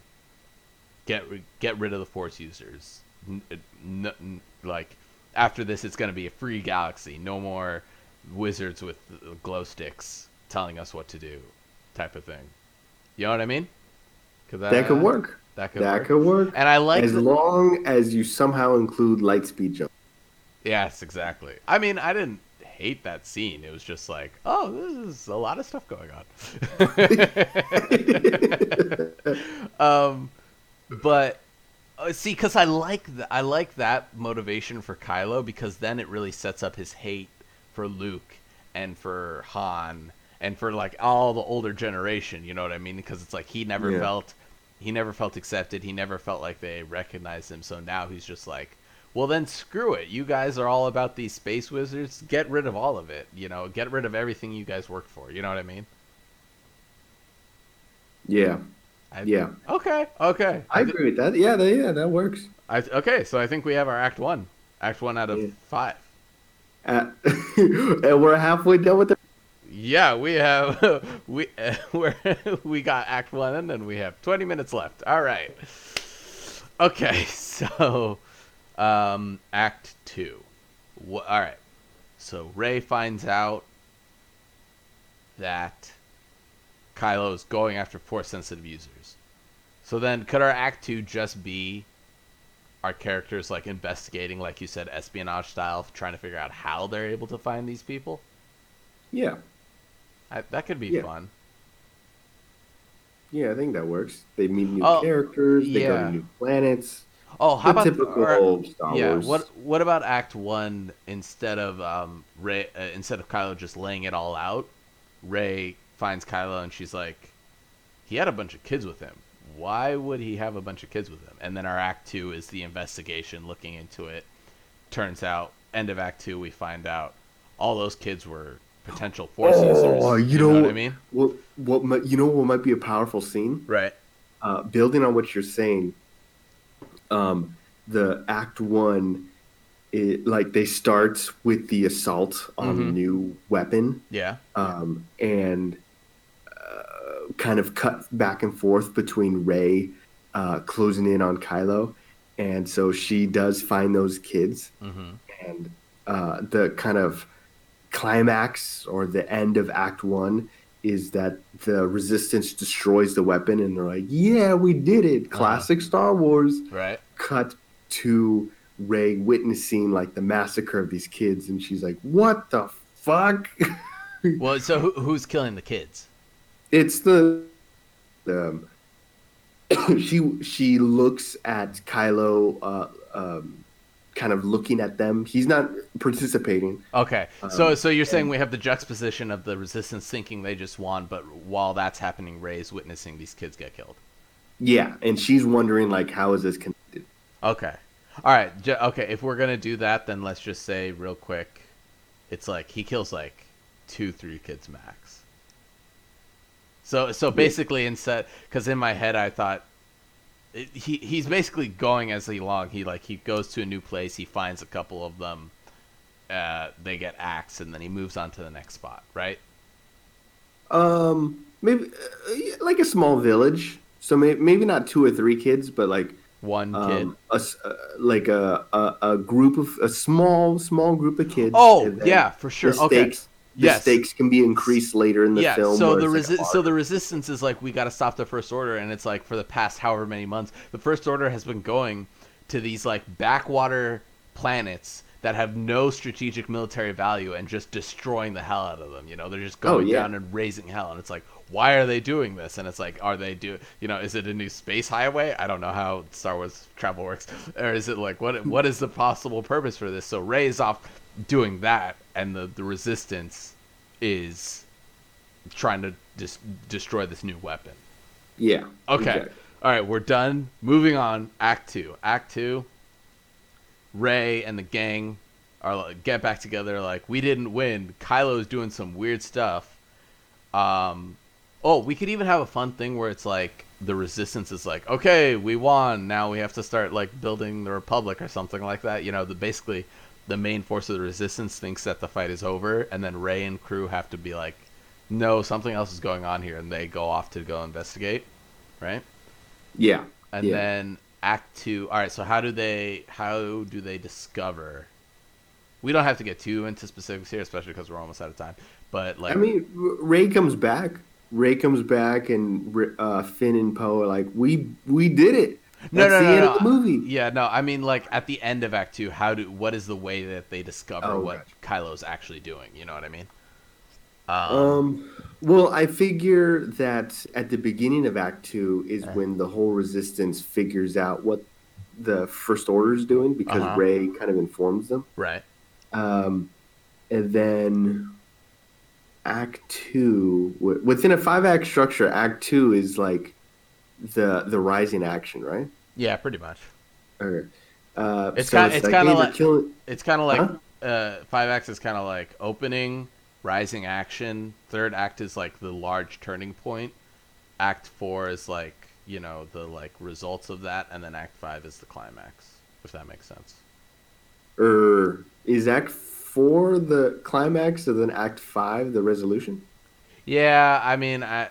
Get, get rid of the Force users. N- n- n- like, after this, it's going to be a free galaxy. No more wizards with glow sticks telling us what to do, type of thing. You know what I mean? Could That could work. That could That work. could work. And I like as the- long as you somehow include light speed jump. Yes, exactly. I mean, I didn't hate that scene. It was just like, oh, this is a lot of stuff going on. um, but uh, see, because I like th- I like that motivation for Kylo because then it really sets up his hate for Luke and for Han and for like all the older generation. You know what I mean? Because it's like he never Yeah. felt he never felt accepted. He never felt like they recognized him. So now he's just like, well, then screw it. You guys are all about these space wizards. Get rid of all of it. You know, get rid of everything you guys worked for. You know what I mean? Yeah. I, Yeah. Okay. Okay. I agree with that. Yeah, that, yeah, that works. I, okay. So I think we have our act one. Act one out of Yeah. five. Uh, and we're halfway done with the. Yeah, we have we we're, we got Act One, and then we have twenty minutes left. All right. Okay, so um, Act Two. Wh- all right. So Rey finds out that Kylo is going after force sensitive users. So then, could our Act Two just be our characters like investigating, like you said, espionage style, trying to figure out how they're able to find these people? Yeah, I, that could be Yeah. fun. yeah, I think that works. They meet new Oh, characters. They go yeah. to new planets. Oh, how the about typical or- Star yeah? Wars. What What about Act One instead of um Rey uh, instead of Kylo just laying it all out? Rey finds Kylo and she's like, he had a bunch of kids with him. Why would he have a bunch of kids with him? And then our Act Two is the investigation, looking into it. Turns out, end of Act Two, we find out all those kids were potential force Oh, users. you know, know what I mean? What what might, you know what might be a powerful scene? Right. Uh, building on what you're saying, um, the Act One, it, like they start with the assault on Mhm. a new weapon, Yeah. um, and uh, kind of cut back and forth between Rey uh, closing in on Kylo, and so she does find those kids, Mm-hmm. and uh, the kind of climax or the end of Act One is that the Resistance destroys the weapon, and they're like, "Yeah, we did it!" Classic Star Wars. Right. Cut to Rey witnessing like the massacre of these kids, and she's like, "What the fuck?" Well, so who, who's killing the kids? It's the um, she she looks at Kylo, uh, um, kind of looking at them. He's not participating. Okay, so Um, so you're saying we have the juxtaposition of the resistance thinking they just won, but while that's happening, Rey's witnessing these kids get killed. Yeah, and she's wondering like, how is this connected? Okay, all right, okay. If we're gonna do that, then let's just say real quick, it's like he kills like two, three kids max. So so basically, instead, because in my head I thought. It, he he's basically going as he long. He like he goes to a new place. He finds a couple of them. Uh, they get axed, and then he moves on to the next spot. Right? Um, maybe uh, like a small village. So maybe, maybe not two or three kids, but like One kid. um, a s- uh, like a, a a group of a small small group of kids. Oh yeah, for sure. Okay. The Yes. stakes can be increased later in the yeah. film. so the it's like so the resistance is like we got to stop the first order, and it's like for the past however many months, the first order has been going to these like backwater planets that have no strategic military value and just destroying the hell out of them. You know, they're just Oh, going yeah. down and raising hell, and it's like, why are they doing this? And it's like, are they do? You know, is it a new space highway? I don't know how Star Wars travel works, or is it like what? What is the possible purpose for this? So Rey is off doing that, and the the resistance is trying to just destroy this new weapon. yeah. Okay. exactly. All right, we're done. Moving on. Act two. Act two. Rey and the gang are like, get back together. Like we didn't win. Kylo's doing some weird stuff. Um. Oh, we could even have a fun thing where it's like the resistance is like, okay, we won. Now we have to start like building the republic or something like that. You know, the basically the main force of the resistance thinks that the fight is over, and then Rey and crew have to be like, no, something else is going on here, and they go off to go investigate, right? Yeah. And Yeah. then Act Two. All right, so how do they how do they discover? We don't have to get too into specifics here, especially because we're almost out of time. But like, I mean, Rey comes back. Rey comes back, and uh, Finn and Poe are like, "We we did it." No, no, no, no. the movie. Yeah, no, I mean like at the end of Act Two, how do what is the way that they discover Oh, what Kylo's actually doing? You know what I mean? Um, Um, well, I figure that at the beginning of Act Two is Uh. when the whole Resistance figures out what the First Order is doing because Uh-huh. Rey kind of informs them. right. Um, and then Act Two, within a five act structure, Act Two is like the the rising action, right? Yeah, pretty much. Or, uh, It's so ki- it's kinda like- killing- It's kind of like Huh? uh, five acts is kind of like opening, rising action. Third act is like the large turning point. Act four is like you know the like results of that, and then Act five is the climax. If that makes sense. or is Act Four the climax, and then Act Five the resolution? Yeah, I mean, I,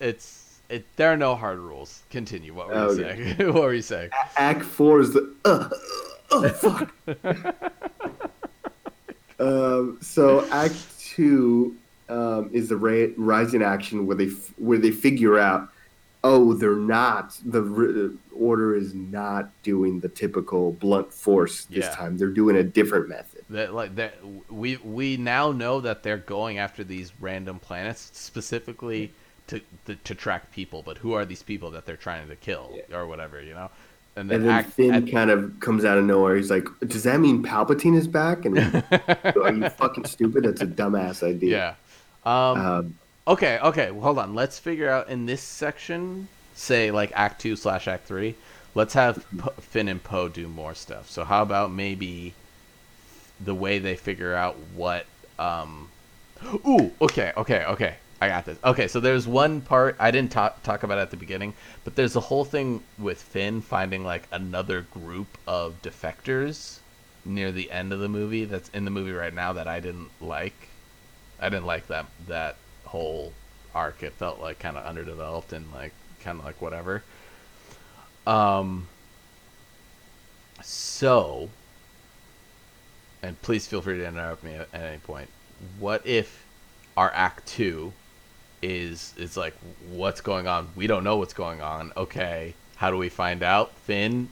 it's it. There are no hard rules. Continue. What were you Okay. saying? what were you saying? Act Four is the uh, oh fuck. um, so Act Two, um, is the ra- rising action where they f- where they figure out, oh, they're not the r- order is not doing the typical blunt force this Yeah. time. They're doing a different method. That like that we we now know that they're going after these random planets specifically to to, to track people. But who are these people that they're trying to kill or whatever? You know. And then, And then act, Finn act- kind of comes out of nowhere. He's like, "Does that mean Palpatine is back?" And are you fucking stupid? That's a dumbass idea. yeah. Um, Um, Okay, okay, well, hold on. Let's figure out in this section, say like Act Two slash Act Three. Let's have P- Finn and Poe do more stuff. So how about maybe the way they figure out what? Um... Ooh, okay, okay, okay. I got this. Okay, so there's one part I didn't talk talk about at the beginning, but there's a whole thing with Finn finding like another group of defectors near the end of the movie that's in the movie right now that I didn't like. I didn't like that that whole arc. It felt like kind of underdeveloped and like kind of like whatever. Um. So, and please feel free to interrupt me at, at any point. What if our act two is it's like what's going on? We don't know what's going on. Okay, how do we find out? Finn,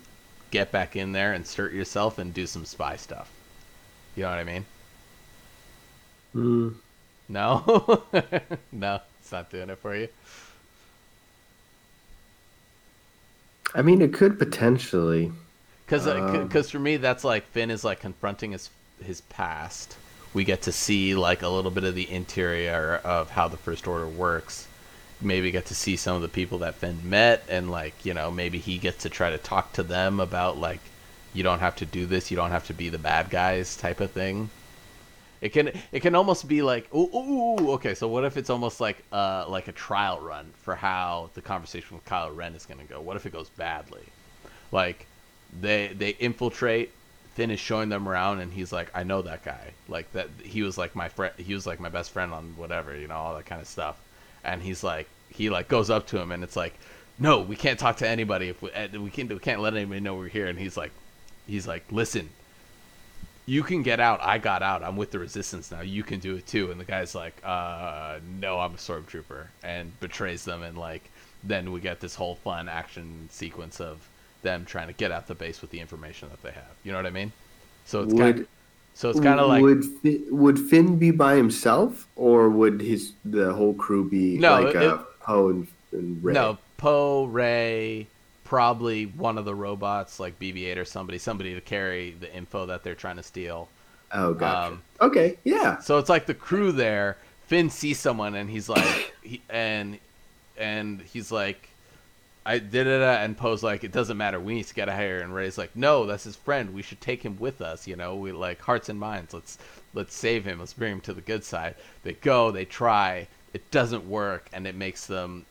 get back in there, insert yourself, and do some spy stuff. You know what I mean? mm, No, no, it's not doing it for you. I mean, it could potentially. Because Um, for me, that's like Finn is like confronting his his past. We get to see like a little bit of the interior of how the First Order works. Maybe get to see some of the people that Finn met, and like you know, maybe he gets to try to talk to them about like, you don't have to do this, you don't have to be the bad guys type of thing. It can it can almost be like ooh, ooh, okay so what if it's almost like uh like a trial run for how the conversation with Kylo Ren is gonna go? What if it goes badly? Like they they infiltrate. Finn is showing them around, and he's like, "I know that guy. Like that. He was like my friend. He was like my best friend on whatever, you know, all that kind of stuff." And he's like, he like goes up to him, and it's like, "No, we can't talk to anybody. If we, eh, we can't we can't let anybody know we're here." And he's like, he's like, "Listen, you can get out. I got out. I'm with the resistance now. You can do it too." And the guy's like, "Uh, no, I'm a stormtrooper," and betrays them. And like, then we get this whole fun action sequence of them trying to get out the base with the information that they have. You know what I mean? So it's kind. So it's kind of like would Fi- would Finn be by himself, or would his the whole crew be No, like uh, Poe and, and Rey? no Poe, Rey, probably one of the robots like BB-8 or somebody, somebody to carry the info that they're trying to steal. Oh, gotcha. Um, okay, yeah. So it's like the crew there. Finn sees someone and he's like, he, and and he's like, I did it, uh, and Poe's like, it doesn't matter. We need to get a of here. And Rey's like, no, that's his friend. We should take him with us. You know, we like hearts and minds. Let's let's save him. Let's bring him to the good side. They go, they try. It doesn't work, and it makes them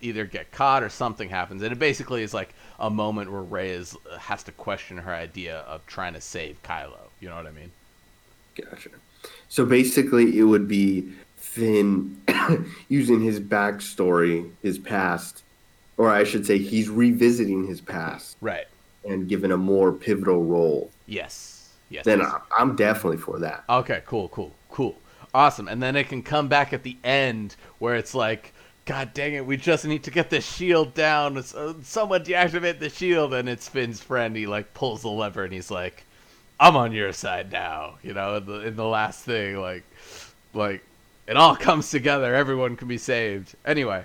either get caught or something happens. And it basically is like a moment where Rey is uh, has to question her idea of trying to save Kylo. You know what I mean? Gotcha. So basically, it would be Finn using his backstory, his past, or I should say, he's revisiting his past Right. and given a more pivotal role. Yes. Yes. Then yes. I'm definitely for that. Okay, cool, cool, cool. Awesome. And then it can come back at the end where it's like, God dang it, we just need to get the shield down. So- uh, Someone deactivate the shield. And it's Finn's friend. He like pulls the lever and he's like, I'm on your side now. You know, in the, in the last thing, like, like it all comes together. Everyone can be saved. Anyway.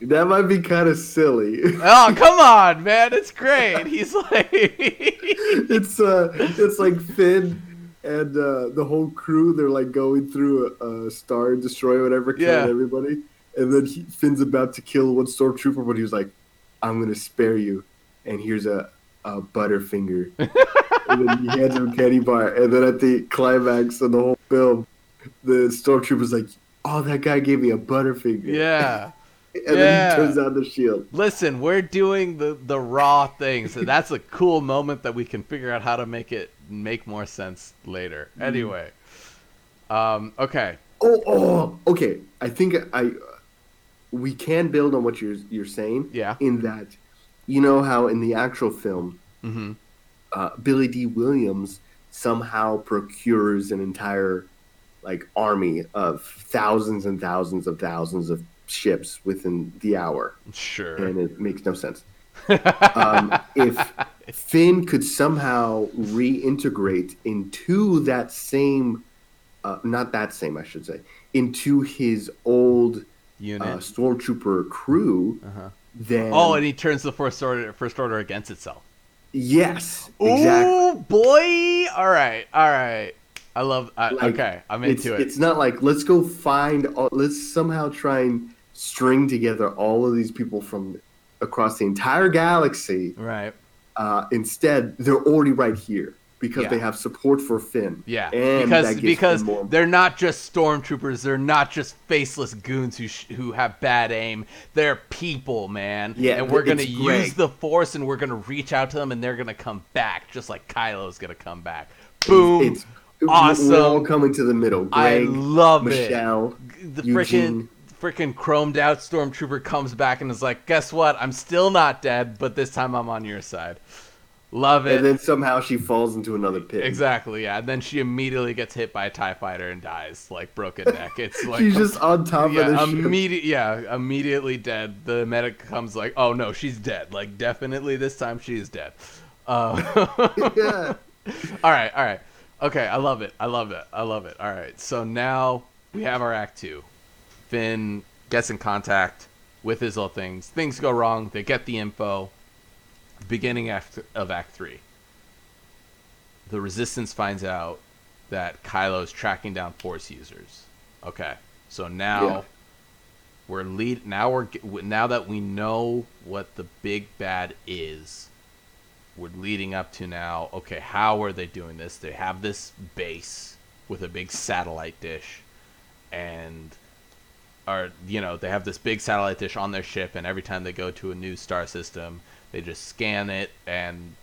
That might be kind of silly. Oh, come on, man. It's great. He's like, it's uh, it's like Finn and uh, the whole crew. They're like going through a, a star destroyer, whatever, killing Yeah. everybody. And then he, Finn's about to kill one stormtrooper, but he was like, "I'm gonna spare you." And here's a, a Butterfinger. and then he hands him a candy bar. And then at the climax of the whole film, the stormtrooper's like, "Oh, that guy gave me a Butterfinger." yeah. And then Yeah. he turns on the shield. Listen, we're doing the the raw things. So that's a cool moment that we can figure out how to make it make more sense later. Mm-hmm. Anyway, um, okay, Oh, oh, okay. I think I we can build on what you're you're saying. Yeah. In that, you know how in the actual film, hmm uh, Billy Dee Williams somehow procures an entire like army of thousands and thousands of thousands of ships within the hour, Sure. and it makes no sense. um, if Finn could somehow reintegrate into that same, uh, not that same, I should say, into his old Unit. uh, stormtrooper crew, uh-huh. then Oh, and he turns the first order first order against itself. yes, exactly. Ooh, boy! All right, all right. I love. I, Like, okay, I'm it's, into it. It's not like let's go find. All, let's somehow try and string together all of these people from across the entire galaxy. right. Uh, instead, they're already right here because Yeah. they have support for Finn. Yeah, and because because they're not just stormtroopers. They're not just faceless goons who sh- who have bad aim. They're people, man. Yeah, and we're gonna it's use the force, and we're gonna reach out to them, and they're gonna come back, just like Kylo's gonna come back. Boom! It's awesome. We're all coming to the middle. I love Michelle, it. The freaking freaking chromed out stormtrooper comes back and is like, "Guess what? I'm still not dead, but this time I'm on your side." Love it. and then somehow she falls into another pit. Exactly, yeah. And then she immediately gets hit by a TIE fighter and dies, like broken neck. It's like She's just on top yeah, of the immediate yeah, immediately dead. The medic comes like, Oh no, she's dead. Like definitely this time she is dead. Uh, yeah. alright, alright. Okay, I love it. I love it. I love it. Alright. So now we have our act two. Finn gets in contact with his little things. Things go wrong, they get the info. Beginning act of Act Three the resistance finds out that Kylo's tracking down force users. Okay. So now Yeah. we're lead now we're now that we know what the big bad is we're leading up to now okay how are they doing this they have this base with a big satellite dish and are you know they have this big satellite dish on their ship and every time they go to a new star system they just scan it and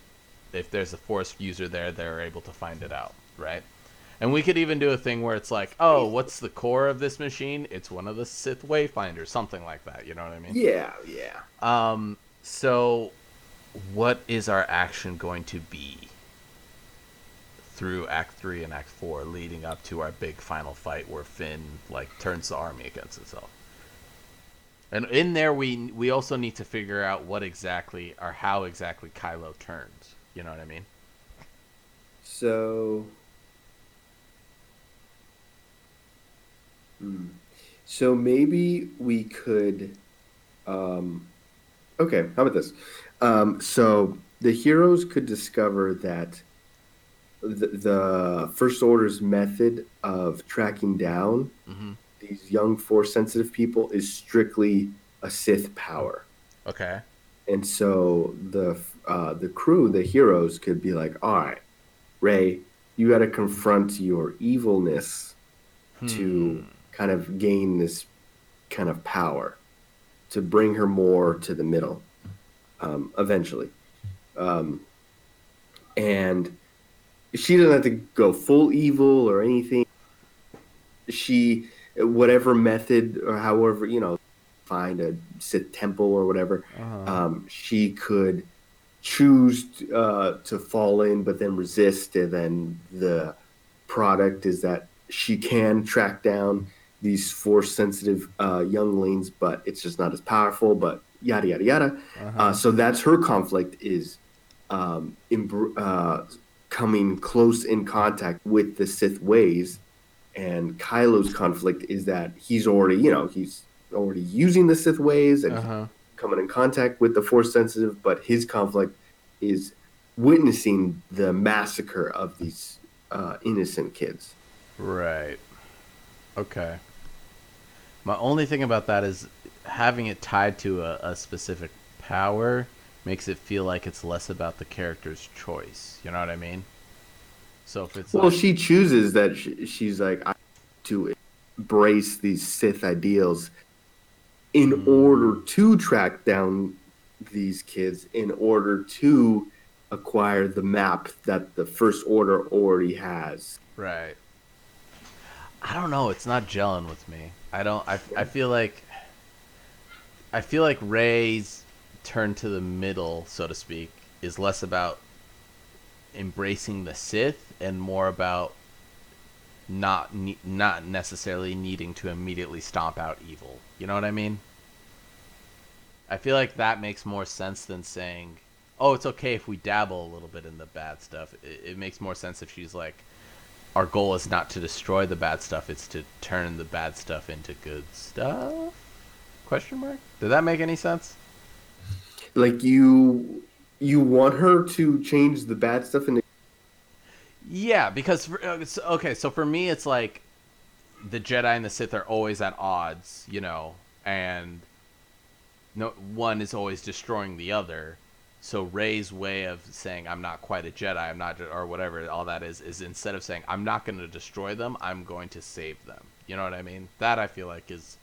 if there's a force user there they're able to find it out right? And we could even do a thing where it's like oh what's the core of this machine? It's one of the sith wayfinders something like that you know what i mean? Yeah, yeah. um so what is our action going to be through act 3 and act 4 leading up to our big final fight where finn like turns the army against itself and in there we we also need to figure out what exactly or how exactly kylo turns you know what i mean So, Hmm. so maybe we could. Um, okay, how about this? Um, so the heroes could discover that the, the First Order's method of tracking down mm-hmm. these young Force sensitive people is strictly a Sith power. okay And so the uh, the crew, the heroes, could be like, "All right, Rey, you got to confront your evilness to kind of gain this kind of power, to bring her more to the middle, um, eventually." Um, and she doesn't have to go full evil or anything. She, whatever method or however you know, find a Sith temple or whatever uh-huh. um, she could choose uh, to fall in but then resist and then the product is that she can track down these force sensitive uh, younglings but it's just not as powerful but yada yada yada uh-huh. uh, so that's her conflict is um, embr- uh, coming close in contact with the Sith ways, and Kylo's conflict is that he's already, you know, he's already using the Sith ways and uh-huh. coming in contact with the Force sensitive, but his conflict is witnessing the massacre of these uh, innocent kids. Right. Okay. My only thing about that is having it tied to a, a specific power makes it feel like it's less about the character's choice. You know what I mean? So if it's Well, like, she chooses that she, she's like I to embrace these Sith ideals in Hmm. order to track down these kids, in order to acquire the map that the First Order already has. right. I don't know. It's not gelling with me. I don't. I, I feel like. I feel like Rey's turn to the middle, so to speak, is less about embracing the Sith and more about not ne- not necessarily needing to immediately stomp out evil. You know what I mean? I feel like that makes more sense than saying, "Oh, it's okay if we dabble a little bit in the bad stuff." It, it makes more sense if she's like, "Our goal is not to destroy the bad stuff; it's to turn the bad stuff into good stuff." Question mark? Did that make any sense? Like you, you want her to change the bad stuff into Yeah, because uh, okay, so for me, it's like the Jedi and the Sith are always at odds, you know, and no one is always destroying the other. So Rey's way of saying I'm not quite a Jedi, I'm not, or whatever all that is, is instead of saying I'm not going to destroy them, I'm going to save them. You know what I mean? That I feel like is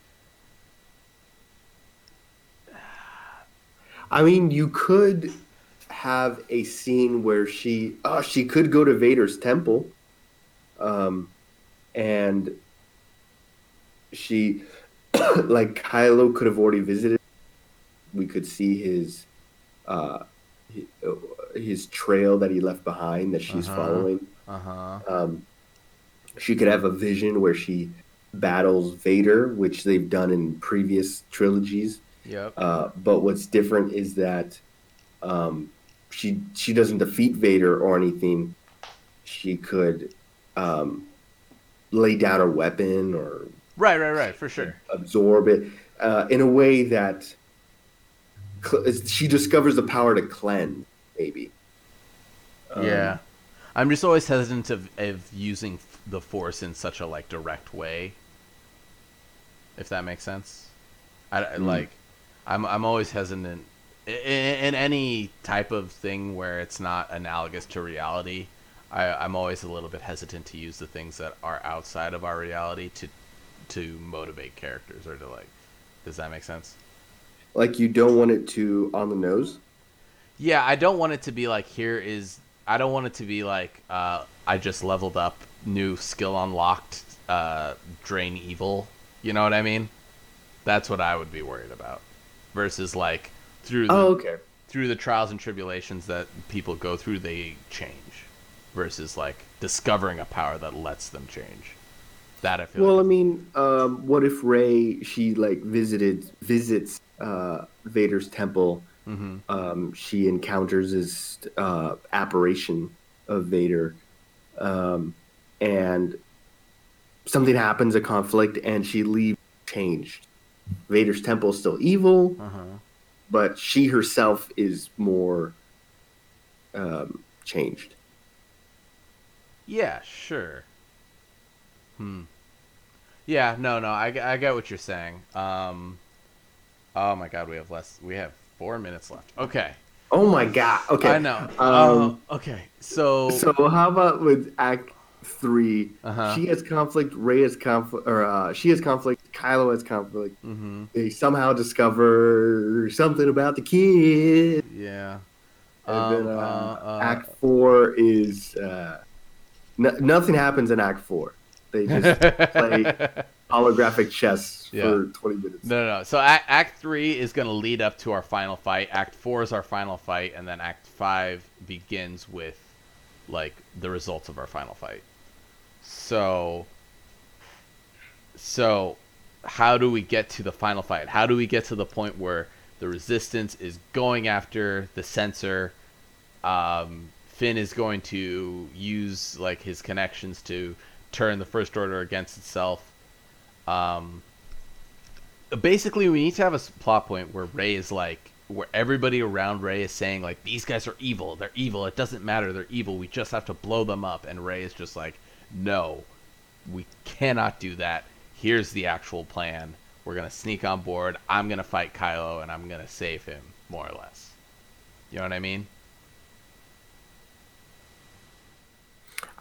I mean, you could have a scene where she, oh, she could go to Vader's temple, um, and she, like Kylo, could have already visited. We could see his, uh, his, his trail that he left behind that she's Uh-huh. following. uh huh. Um, she could have a vision where she battles Vader, which they've done in previous trilogies. Yep. Uh, but what's different is that um, she she doesn't defeat Vader or anything. She could um, lay down her weapon or Right, right, right, for sure. absorb it uh, in a way that cl- she discovers the power to cleanse. Maybe. Um, yeah, I'm just always hesitant of, of using the Force in such a like direct way. If that makes sense, I, I- Mm. like. I'm I'm always hesitant in, in any type of thing where it's not analogous to reality. I, I'm always a little bit hesitant to use the things that are outside of our reality to to motivate characters or to like. Does that make sense? Like you don't want it to on the nose. Yeah, I don't want it to be like here is I don't want it to be like uh, I just leveled up, new skill unlocked, uh, drain evil. You know what I mean? That's what I would be worried about. Versus like through the, Oh, okay. through the trials and tribulations that people go through, they change. Versus like discovering a power that lets them change. That I feel. Well, I mean, um, what if Rey she like visited visits uh, Vader's temple? Mhm. Um, she encounters this uh, apparition of Vader, um, and something happens, a conflict, and she leaves changed. Vader's temple is still evil, uh-huh. but she herself is more um, changed. Yeah, sure. Hmm. Yeah, no, no, I, I get what you're saying. Um, oh my god, we have less. We have four minutes left. Okay. Oh my god! Okay, I know. Um, Uh, okay, so, So how about with Act Three? Uh-huh. She has conflict. Rey has conflict, or uh, she has conflict. Kylo has conflict. hmm They somehow discover something about the kid, yeah. and Um, then uh, uh, uh, Act Four is uh, n- nothing happens in Act Four. They just play holographic chess Yeah. for twenty minutes. No, no, no. So act, act three is going to lead up to our final fight. Act four is our final fight, and then Act five begins with like the results of our final fight. So, so how do we get to the final fight? How do we get to the point where the resistance is going after the sensor? Um, Finn is going to use like his connections to turn the First Order against itself. Um, basically we need to have a plot point where Rey is like where everybody around Rey is saying like these guys are evil, they're evil, it doesn't matter, they're evil, we just have to blow them up and Rey is just like no. We cannot do that. Here's the actual plan. We're going to sneak on board. I'm going to fight Kylo and I'm going to save him more or less. You know what I mean?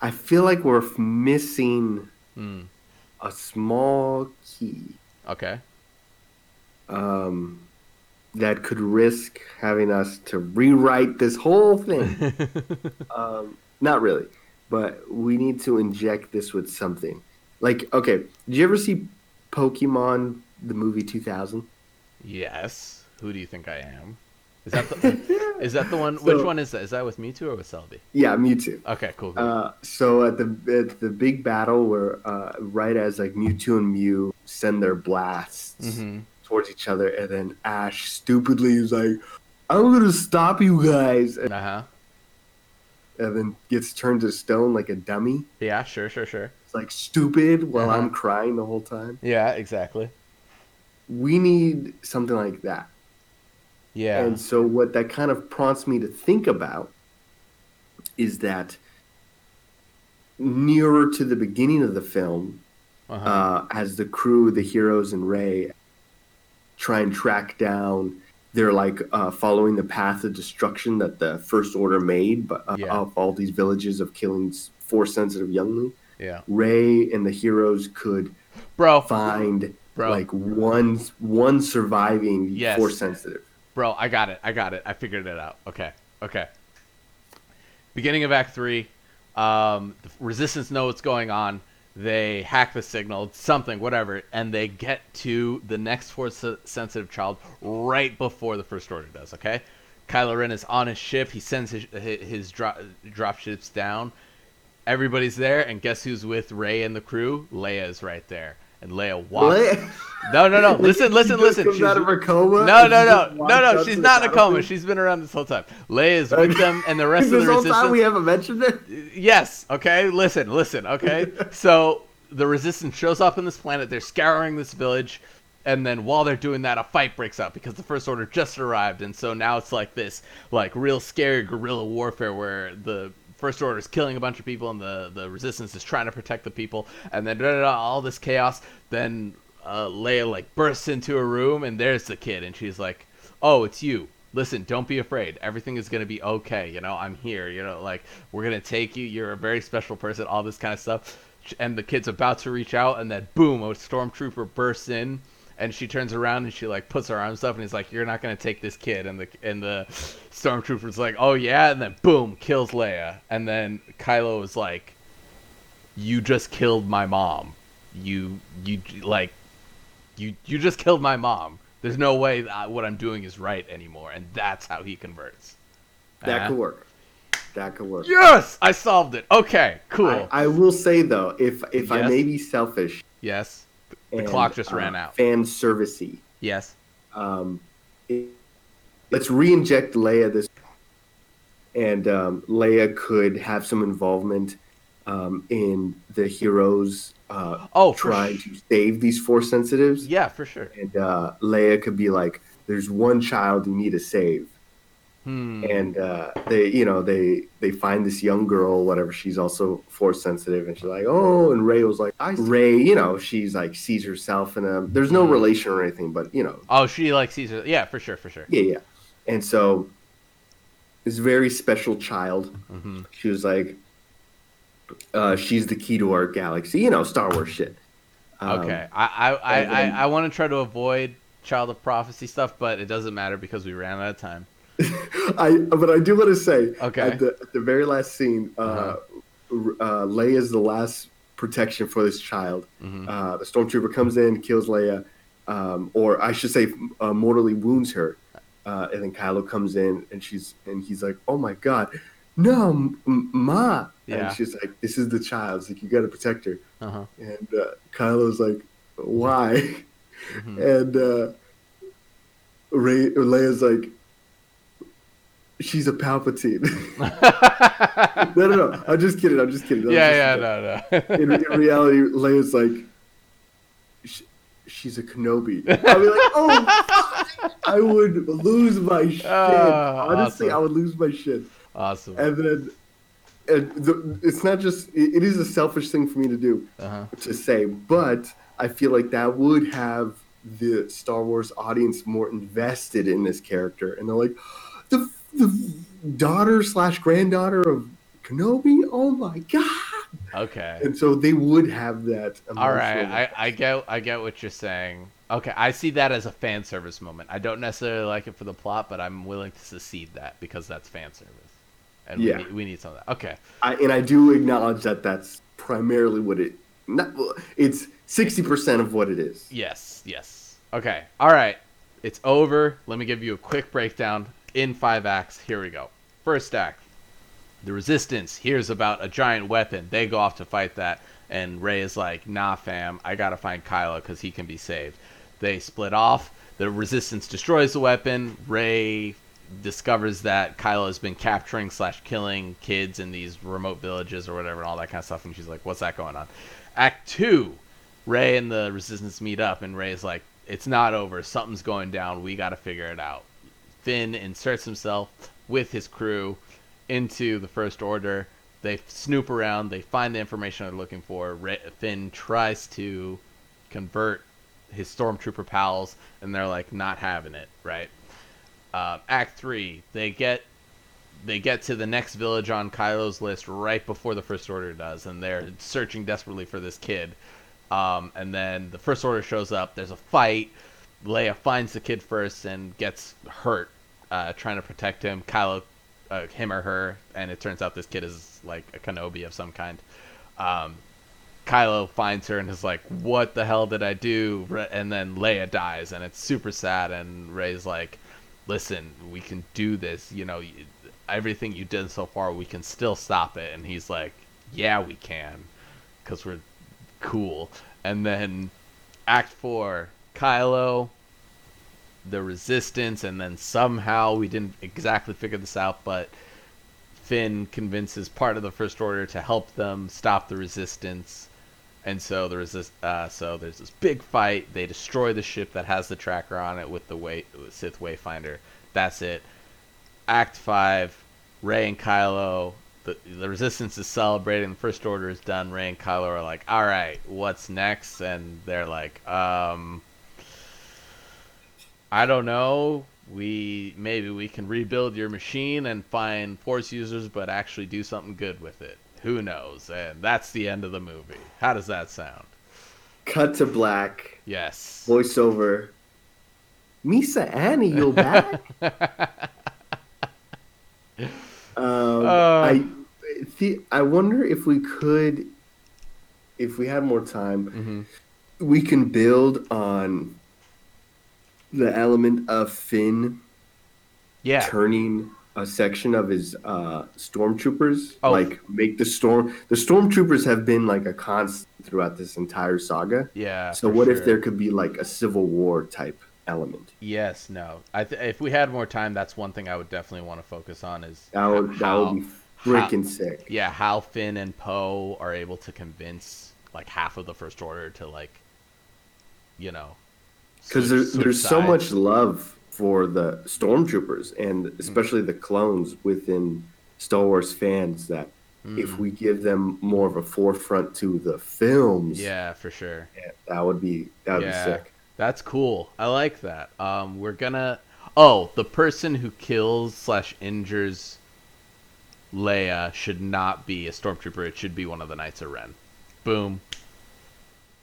I feel like we're missing Hmm. a small key Okay. um, that could risk having us to rewrite this whole thing. um, not really, but we need to inject this with something. Like, okay, did you ever see Pokemon the movie 2000? yes. Who do you think I am? Is that the is that the one? So- which one is that? Is that with Mewtwo or with Celebi? Yeah, Mewtwo. Okay, cool. cool. Uh, so at the at the big battle where uh, right as like Mewtwo and Mew send their blasts Mhm. towards each other, and then Ash stupidly is like, "I'm gonna stop you guys," Uh huh. And then gets turned to stone like a dummy. Yeah, sure, sure, sure. It's like stupid while Uh-huh. I'm crying the whole time. Yeah, exactly. We need something like that. Yeah. And so what that kind of prompts me to think about is that nearer to the beginning of the film, Uh-huh. uh, as the crew, the heroes, and Rey try and track down. They're like uh, following the path of destruction that the First Order made, but uh, Yeah. of all these villages of killing force sensitive youngling. yeah. Rey and the heroes could Bro, find Bro. like one one surviving Yes. force sensitive. Bro, I got it. I got it. I figured it out. Okay. Okay. Beginning of Act 3, um, the Resistance know what's going on. They hack the signal, something, whatever, and they get to the next force sensitive child right before the First Order does, okay? Kylo Ren is on his ship. He sends his, his, drop, drop ships down. Everybody's there, and guess who's with Rey and the crew? Leia is right there. And Leia walks. Leia- No, no, no. Listen, listen, listen. comes She's- out of her coma. no, no, no, no, no. She's not in a coma. She's been around this whole time. Leia is with them, and the rest of this the whole time resistance. we haven't mentioned it. Yes. Okay. Listen. Listen. Okay. so the resistance shows up on this planet. They're scouring this village, and then while they're doing that, a fight breaks out because the first order just arrived, and so now it's like this, like real scary guerrilla warfare where the first order is killing a bunch of people, and the the resistance is trying to protect the people, and then da, da, da, all this chaos. Then uh, Leia like bursts into a room, and there's the kid, and she's like, "Oh, it's you." listen, don't be afraid. Everything is going to be okay. You know, I'm here. You know, like, we're going to take you. You're a very special person, all this kind of stuff. And the kid's about to reach out, and then boom, a stormtrooper bursts in. And she turns around and she like puts her arms up and he's like, "You're not gonna take this kid." And the and the stormtrooper's like, "Oh yeah," and then boom, kills Leia. And then Kylo is like, "You just killed my mom. You you like, you you just killed my mom. There's no way that what I'm doing is right anymore." And that's how he converts. That Uh-huh. could work. That could work. Yes, I solved it. Okay, cool. I, I will say though, if if I may be selfish, yes, the and, clock just uh, ran out. Fan servicey. Yes. Um, it- let's re-inject Leia this, and um, Leia could have some involvement um, in the heroes uh, Oh, trying to save these force sensitives. Yeah, for sure. And uh, Leia could be like, "There's one child you need to save." Hmm. and uh, they you know they they find this young girl whatever she's also force sensitive and she's like oh and Rey was like i Rey you know she's like sees herself in a there's no relation or anything but you know Oh, she like Caesar. Yeah, for sure, for sure. yeah yeah and so this very special child hmm she was like uh, she's the key to our galaxy you know star wars shit Um, Okay, I I I, I, I want to try to avoid child of prophecy stuff, but it doesn't matter because we ran out of time. I but I do want to say Okay. at the at the very last scene, uh, Uh-huh. uh, Leia is the last protection for this child. Mhm. Uh, the stormtrooper comes in, kills Leia, um, or I should say, uh, mortally wounds her, uh, and then Kylo comes in and she's and he's like, "Oh my god, no, m- ma!" Yeah. And she's like, "This is the child. It's like you got to protect her." Uh-huh. And uh, Kylo's like, "Why?" Mhm. And uh, Rey, Leia's like, she's a Palpatine. no, no, no. I'm just kidding. I'm just kidding. Was yeah, just- yeah, no, no. In, in reality, Leia's like, "Sh- she's a Kenobi. I'd be like, oh, fuck. I would lose my shit. Ah, Honestly, awesome. I would lose my shit. awesome. And then, and the, it's not just. It, it is a selfish thing for me to do Uh-huh. to say, but I feel like that would have the Star Wars audience more invested in this character, and they're like, the the daughter slash granddaughter of Kenobi. Oh my god! Okay. And so they would have that. All right, I, I get I get what you're saying. Okay, I see that as a fan service moment. I don't necessarily like it for the plot, but I'm willing to secede that because that's fan service, and Yeah. we, need, we need some of that. Okay, I, and I do acknowledge that that's primarily what it. Not, it's sixty percent of what it is. yes, yes. Okay, all right, it's over. Let me give you a quick breakdown. In five acts. Here we go. First act. The resistance hears about a giant weapon. They go off to fight that. And Rey is like, nah, fam, I gotta find Kylo because he can be saved. They split off. The resistance destroys the weapon. Rey discovers that Kylo has been capturing slash killing kids in these remote villages or whatever and all that kind of stuff. And she's like, what's that going on? Act two, Rey and the resistance meet up, and Rey's like, it's not over. Something's going down. We got to figure it out. Finn inserts himself with his crew into the First Order. They snoop around. They find the information they're looking for. Finn tries to convert his stormtrooper pals, and they're like not having it. Right. Uh, act three, they get they get to the next village on Kylo's list right before the First Order does, and they're searching desperately for this kid. Um, and then the First Order shows up. There's a fight. Leia finds the kid first and gets hurt uh, trying to protect him. Kylo, uh, him or her, and it turns out this kid is like a Kenobi of some kind. Um, Kylo finds her and is like, "What the hell did I do?" And then Leia dies, and it's super sad. And Rey's like, "Listen, we can do this. You know, everything you did so far, we can still stop it." And he's like, "Yeah, we can, because we're cool." And then Act Four, Kylo, the Resistance, and then somehow we didn't exactly figure this out, but Finn convinces part of the First Order to help them stop the Resistance. And so there is this. Uh, so there's this big fight. They destroy the ship that has the tracker on it with the way, Sith Wayfinder. That's it. Act five. Rey and Kylo. The, the Resistance is celebrating. The First Order is done. Rey and Kylo are like, "All right, what's next?" And they're like, "Um, I don't know. We maybe we can rebuild your machine and find Force users, but actually do something good with it. Who knows?" And that's the end of the movie. How does that sound? Cut to black. Yes. Voiceover. Misa Annie, you're back. um, Uh. I, the, I wonder if we could, if we had more time, hmm we can build on the element of Finn Yeah. turning a section of his uh, stormtroopers. Oh. Like make the storm. The stormtroopers have been like a constant throughout this entire saga. Yeah. So what if there could be like a civil war type element? Yes, no. I th- if we had more time, that's one thing I would definitely want to focus on is That would that would be freaking sick. yeah, how Finn and Poe are able to convince like half of the First Order to like, you know, Because switch- there's so much love for the stormtroopers and especially the clones within Star Wars fans that if we give them more of a forefront to the films, Yeah, for sure. yeah, that would be that would Yeah. be sick. That's cool. I like that. Um, we're gonna. Oh, the person who kills slash injures Leia should not be a stormtrooper. It should be one of the Knights of Ren. Boom.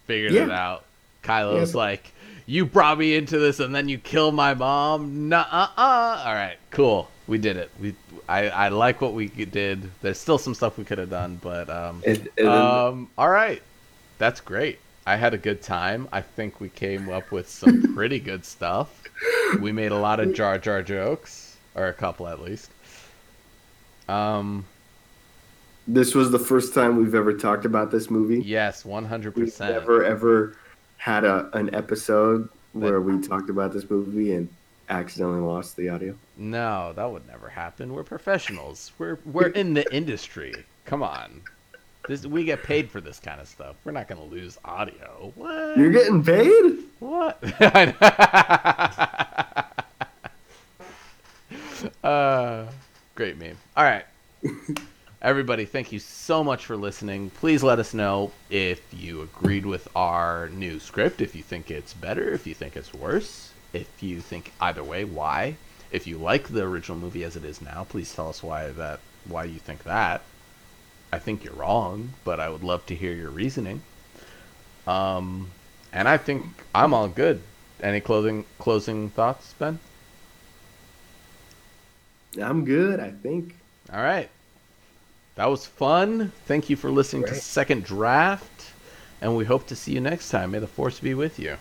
Figured it out. Kylo's Yeah, like, you brought me into this and then you kill my mom. Nuh uh uh. All right, cool. We did it. We. I, I like what we did. There's still some stuff we could have done, but um, and then- um, all right, that's great. I had a good time. I think we came up with some pretty good stuff. We made a lot of Jar Jar jokes, or a couple at least. Um, this was the first time we've ever talked about this movie. yes, one hundred percent. never ever had a an episode where we talked about this movie and accidentally lost the audio. No, that would never happen. We're professionals. We're we're in the industry. Come on, this we get paid for this kind of stuff. We're not gonna lose audio. What? You're getting paid? What? uh, great meme. All right. Everybody, thank you so much for listening. Please let us know if you agreed with our new script, if you think it's better, if you think it's worse, if you think either way, why. If you like the original movie as it is now, please tell us why that why you think that. I think you're wrong, but I would love to hear your reasoning. Um, and I think I'm all good. Any closing closing thoughts, Ben? I'm good, I think. All right. That was fun. Thank you for listening to Second Draft, and we hope to see you next time. May the force be with you.